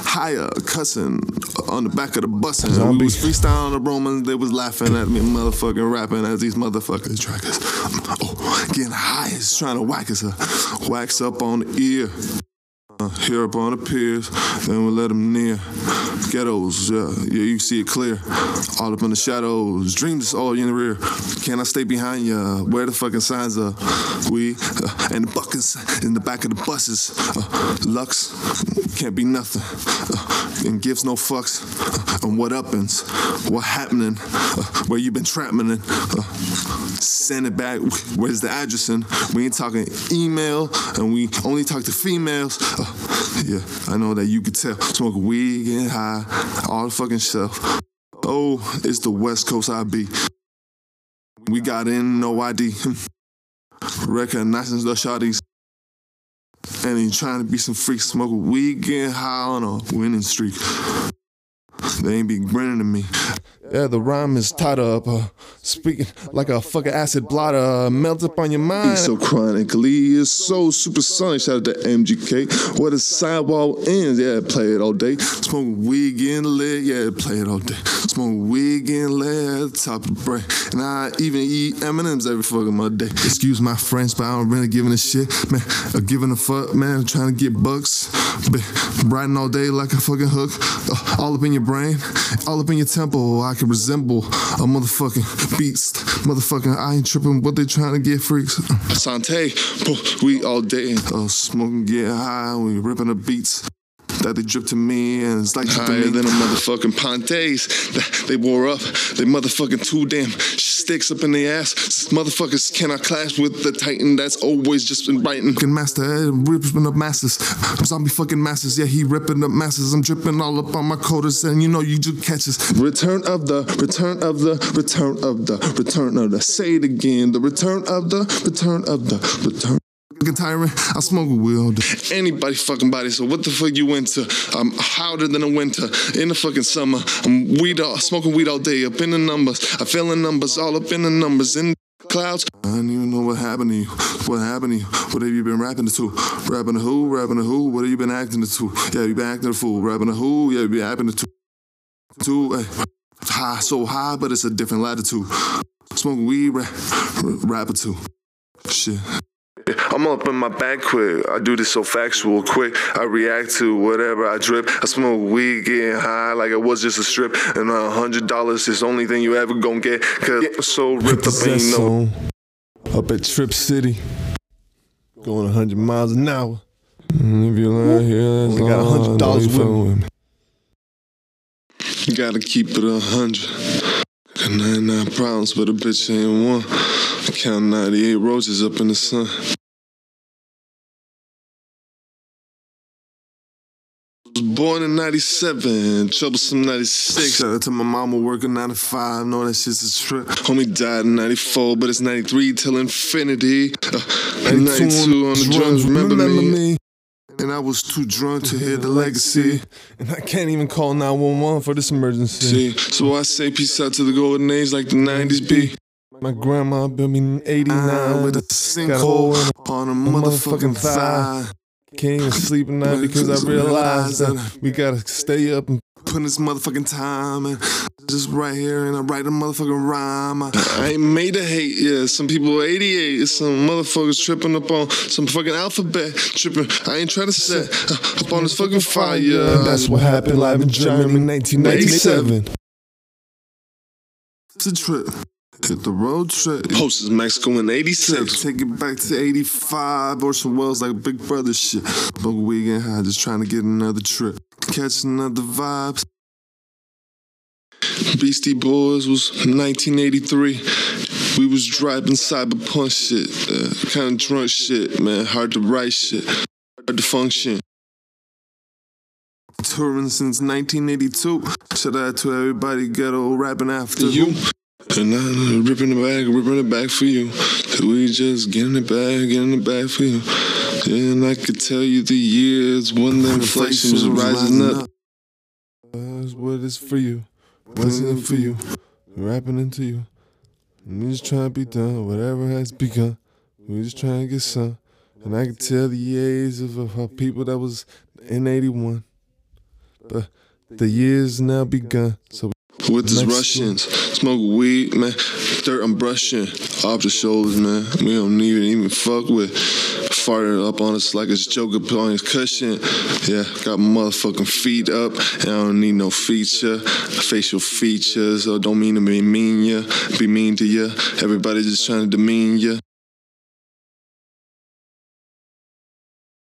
Higher, cussing on the back of the bus. And Zombie. we was freestyling the Romans. They was laughing at me, motherfucking rapping as these motherfuckers trackers. Oh, getting high is trying to whack us. Uh, wax up on the ear. Here up on the piers, then we let them near. Ghettos, yeah, yeah, you see it clear. All up in the shadows, dreams all in the rear. Can I stay behind ya? Where the fucking signs are? We uh, and the buckets in the back of the buses. Uh, Lux can't be nothing, uh, and gives no fucks. Uh, what happens? What happening? Uh, where you been trapping in? Uh, send it back. Where's the address? in? We ain't talking email, and we only talk to females. Uh, yeah, I know that you could tell. Smoking weed, getting high, all the fucking stuff. Oh, it's the West Coast I be. We got in, no ID. [LAUGHS] Recognizing the shotties. And he trying to be some freak smoking weed, getting high on a winning streak. They ain't be grinning to me. Yeah, the rhyme is tied up. Uh, speaking like a fucking acid blotter. Uh, melt up on your mind. He's so chronically, it's so supersonic. Shout out to MGK. Where the sidewalk ends, yeah, play it all day. Smoking weed, getting lit, yeah, play it all day. Getting lit at the top of the brain. And I even eat M&M's every fucking my day. Excuse my French, but I don't really giving a shit, man. I'm giving a fuck, man. Trying to get bucks. Been riding all day like a fucking hook. Uh, all up in your brain, all up in your temple. I can resemble a motherfucking beast. Motherfucking, I ain't tripping what they trying to get freaks. Sante, we all day. Uh, smoking, get high, we ripping the beats. That they drip to me, and it's like higher than a motherfucking Pontes. That They wore up, they motherfucking too damn sticks up in the ass. Motherfuckers cannot clash with the Titan that's always just been biting. Fucking master, eh, ripping up masses. Zombie fucking masses, yeah, he ripping up masses. I'm dripping all up on my coaters, and you know you just catch catches. Return of the, return of the, return of the, return of the. Say it again, the return of the, return of the, return fucking tyrant. I smoke a wheel. Anybody fucking body. So what the fuck you into? I'm hotter than a winter in the fucking summer. I'm weed all, smoking weed all day up in the numbers. I feel the numbers all up in the numbers in clouds. I don't even know what happened to you. What happened to you? What have you been rapping to? Rapping to who? Rapping to who? What have you been acting to? Yeah, you been acting a fool. Rapping to who? Yeah, you been acting to. To hey. high, so high, but it's a different latitude. Smoking weed, rap, rapper too. Shit. I'm up in my bag quick. I do this so factual quick. I react to whatever I drip. I smoke weed, getting high like it was just a strip. And a hundred dollars is the only thing you ever gonna get. Cause I'm so ripped up you know. Up at Trip City, going a 100 miles an hour. Mm, If you're out here, that's Only got all I know $100 you with with me. You gotta keep it a hundred. Got 99 problems, but a bitch ain't one. I count 98 roses up in the sun. Was born in 97, troublesome 96. Shout out to my mama working 9 to 5, know that shit's a trip. Homie died in 94, but it's 93 till infinity. Uh, 92 on the drums, remember, remember me. me. And I was too drunk to hear the legacy. And I can't even call 911 for this emergency. See, so I say peace out to the golden age like the 90s be. My grandma built me in 89 with a sinkhole on a motherfucking thigh. Can't even sleep at night because I realized that we gotta stay up and put this motherfucking time and just right here and I write a motherfucking rhyme. I ain't made to hate, yeah. Some people 88, some motherfuckers tripping up on some fucking alphabet tripping. I ain't trying to set uh, up on this fucking fire. That's what happened live in Germany in 1997. It's a trip. Hit the road trip. Post is Mexico in 86. Take it back to 85 or some wells like Big Brother shit. Smoke weed and high, just trying to get another trip. Catch another vibes. Beastie Boys was 1983. We was driving cyberpunk shit, uh, kind of drunk shit, man. Hard to write shit, hard to function. Touring since 1982. Shout out to everybody ghetto rapping after you. And I'm ripping the bag, ripping it back for you. Cause we just getting it back, getting it back for you. And I could tell you the years when the inflation was rising up. That's what it's for you. What's in it for you? Rapping into you. We just trying to be done, whatever has begun. We just trying to get some. And I can tell the years of, of people that was in 81. But the years now begun. So with these Russians. Smoke weed, man. Dirt I'm brushing off the shoulders, man. We don't even even fuck with. Farting up on us like it's Joker on his cushion. Yeah, got motherfucking feet up, and I don't need no feature, facial features. Or don't mean to be mean ya, be mean to ya. Everybody just trying to demean ya.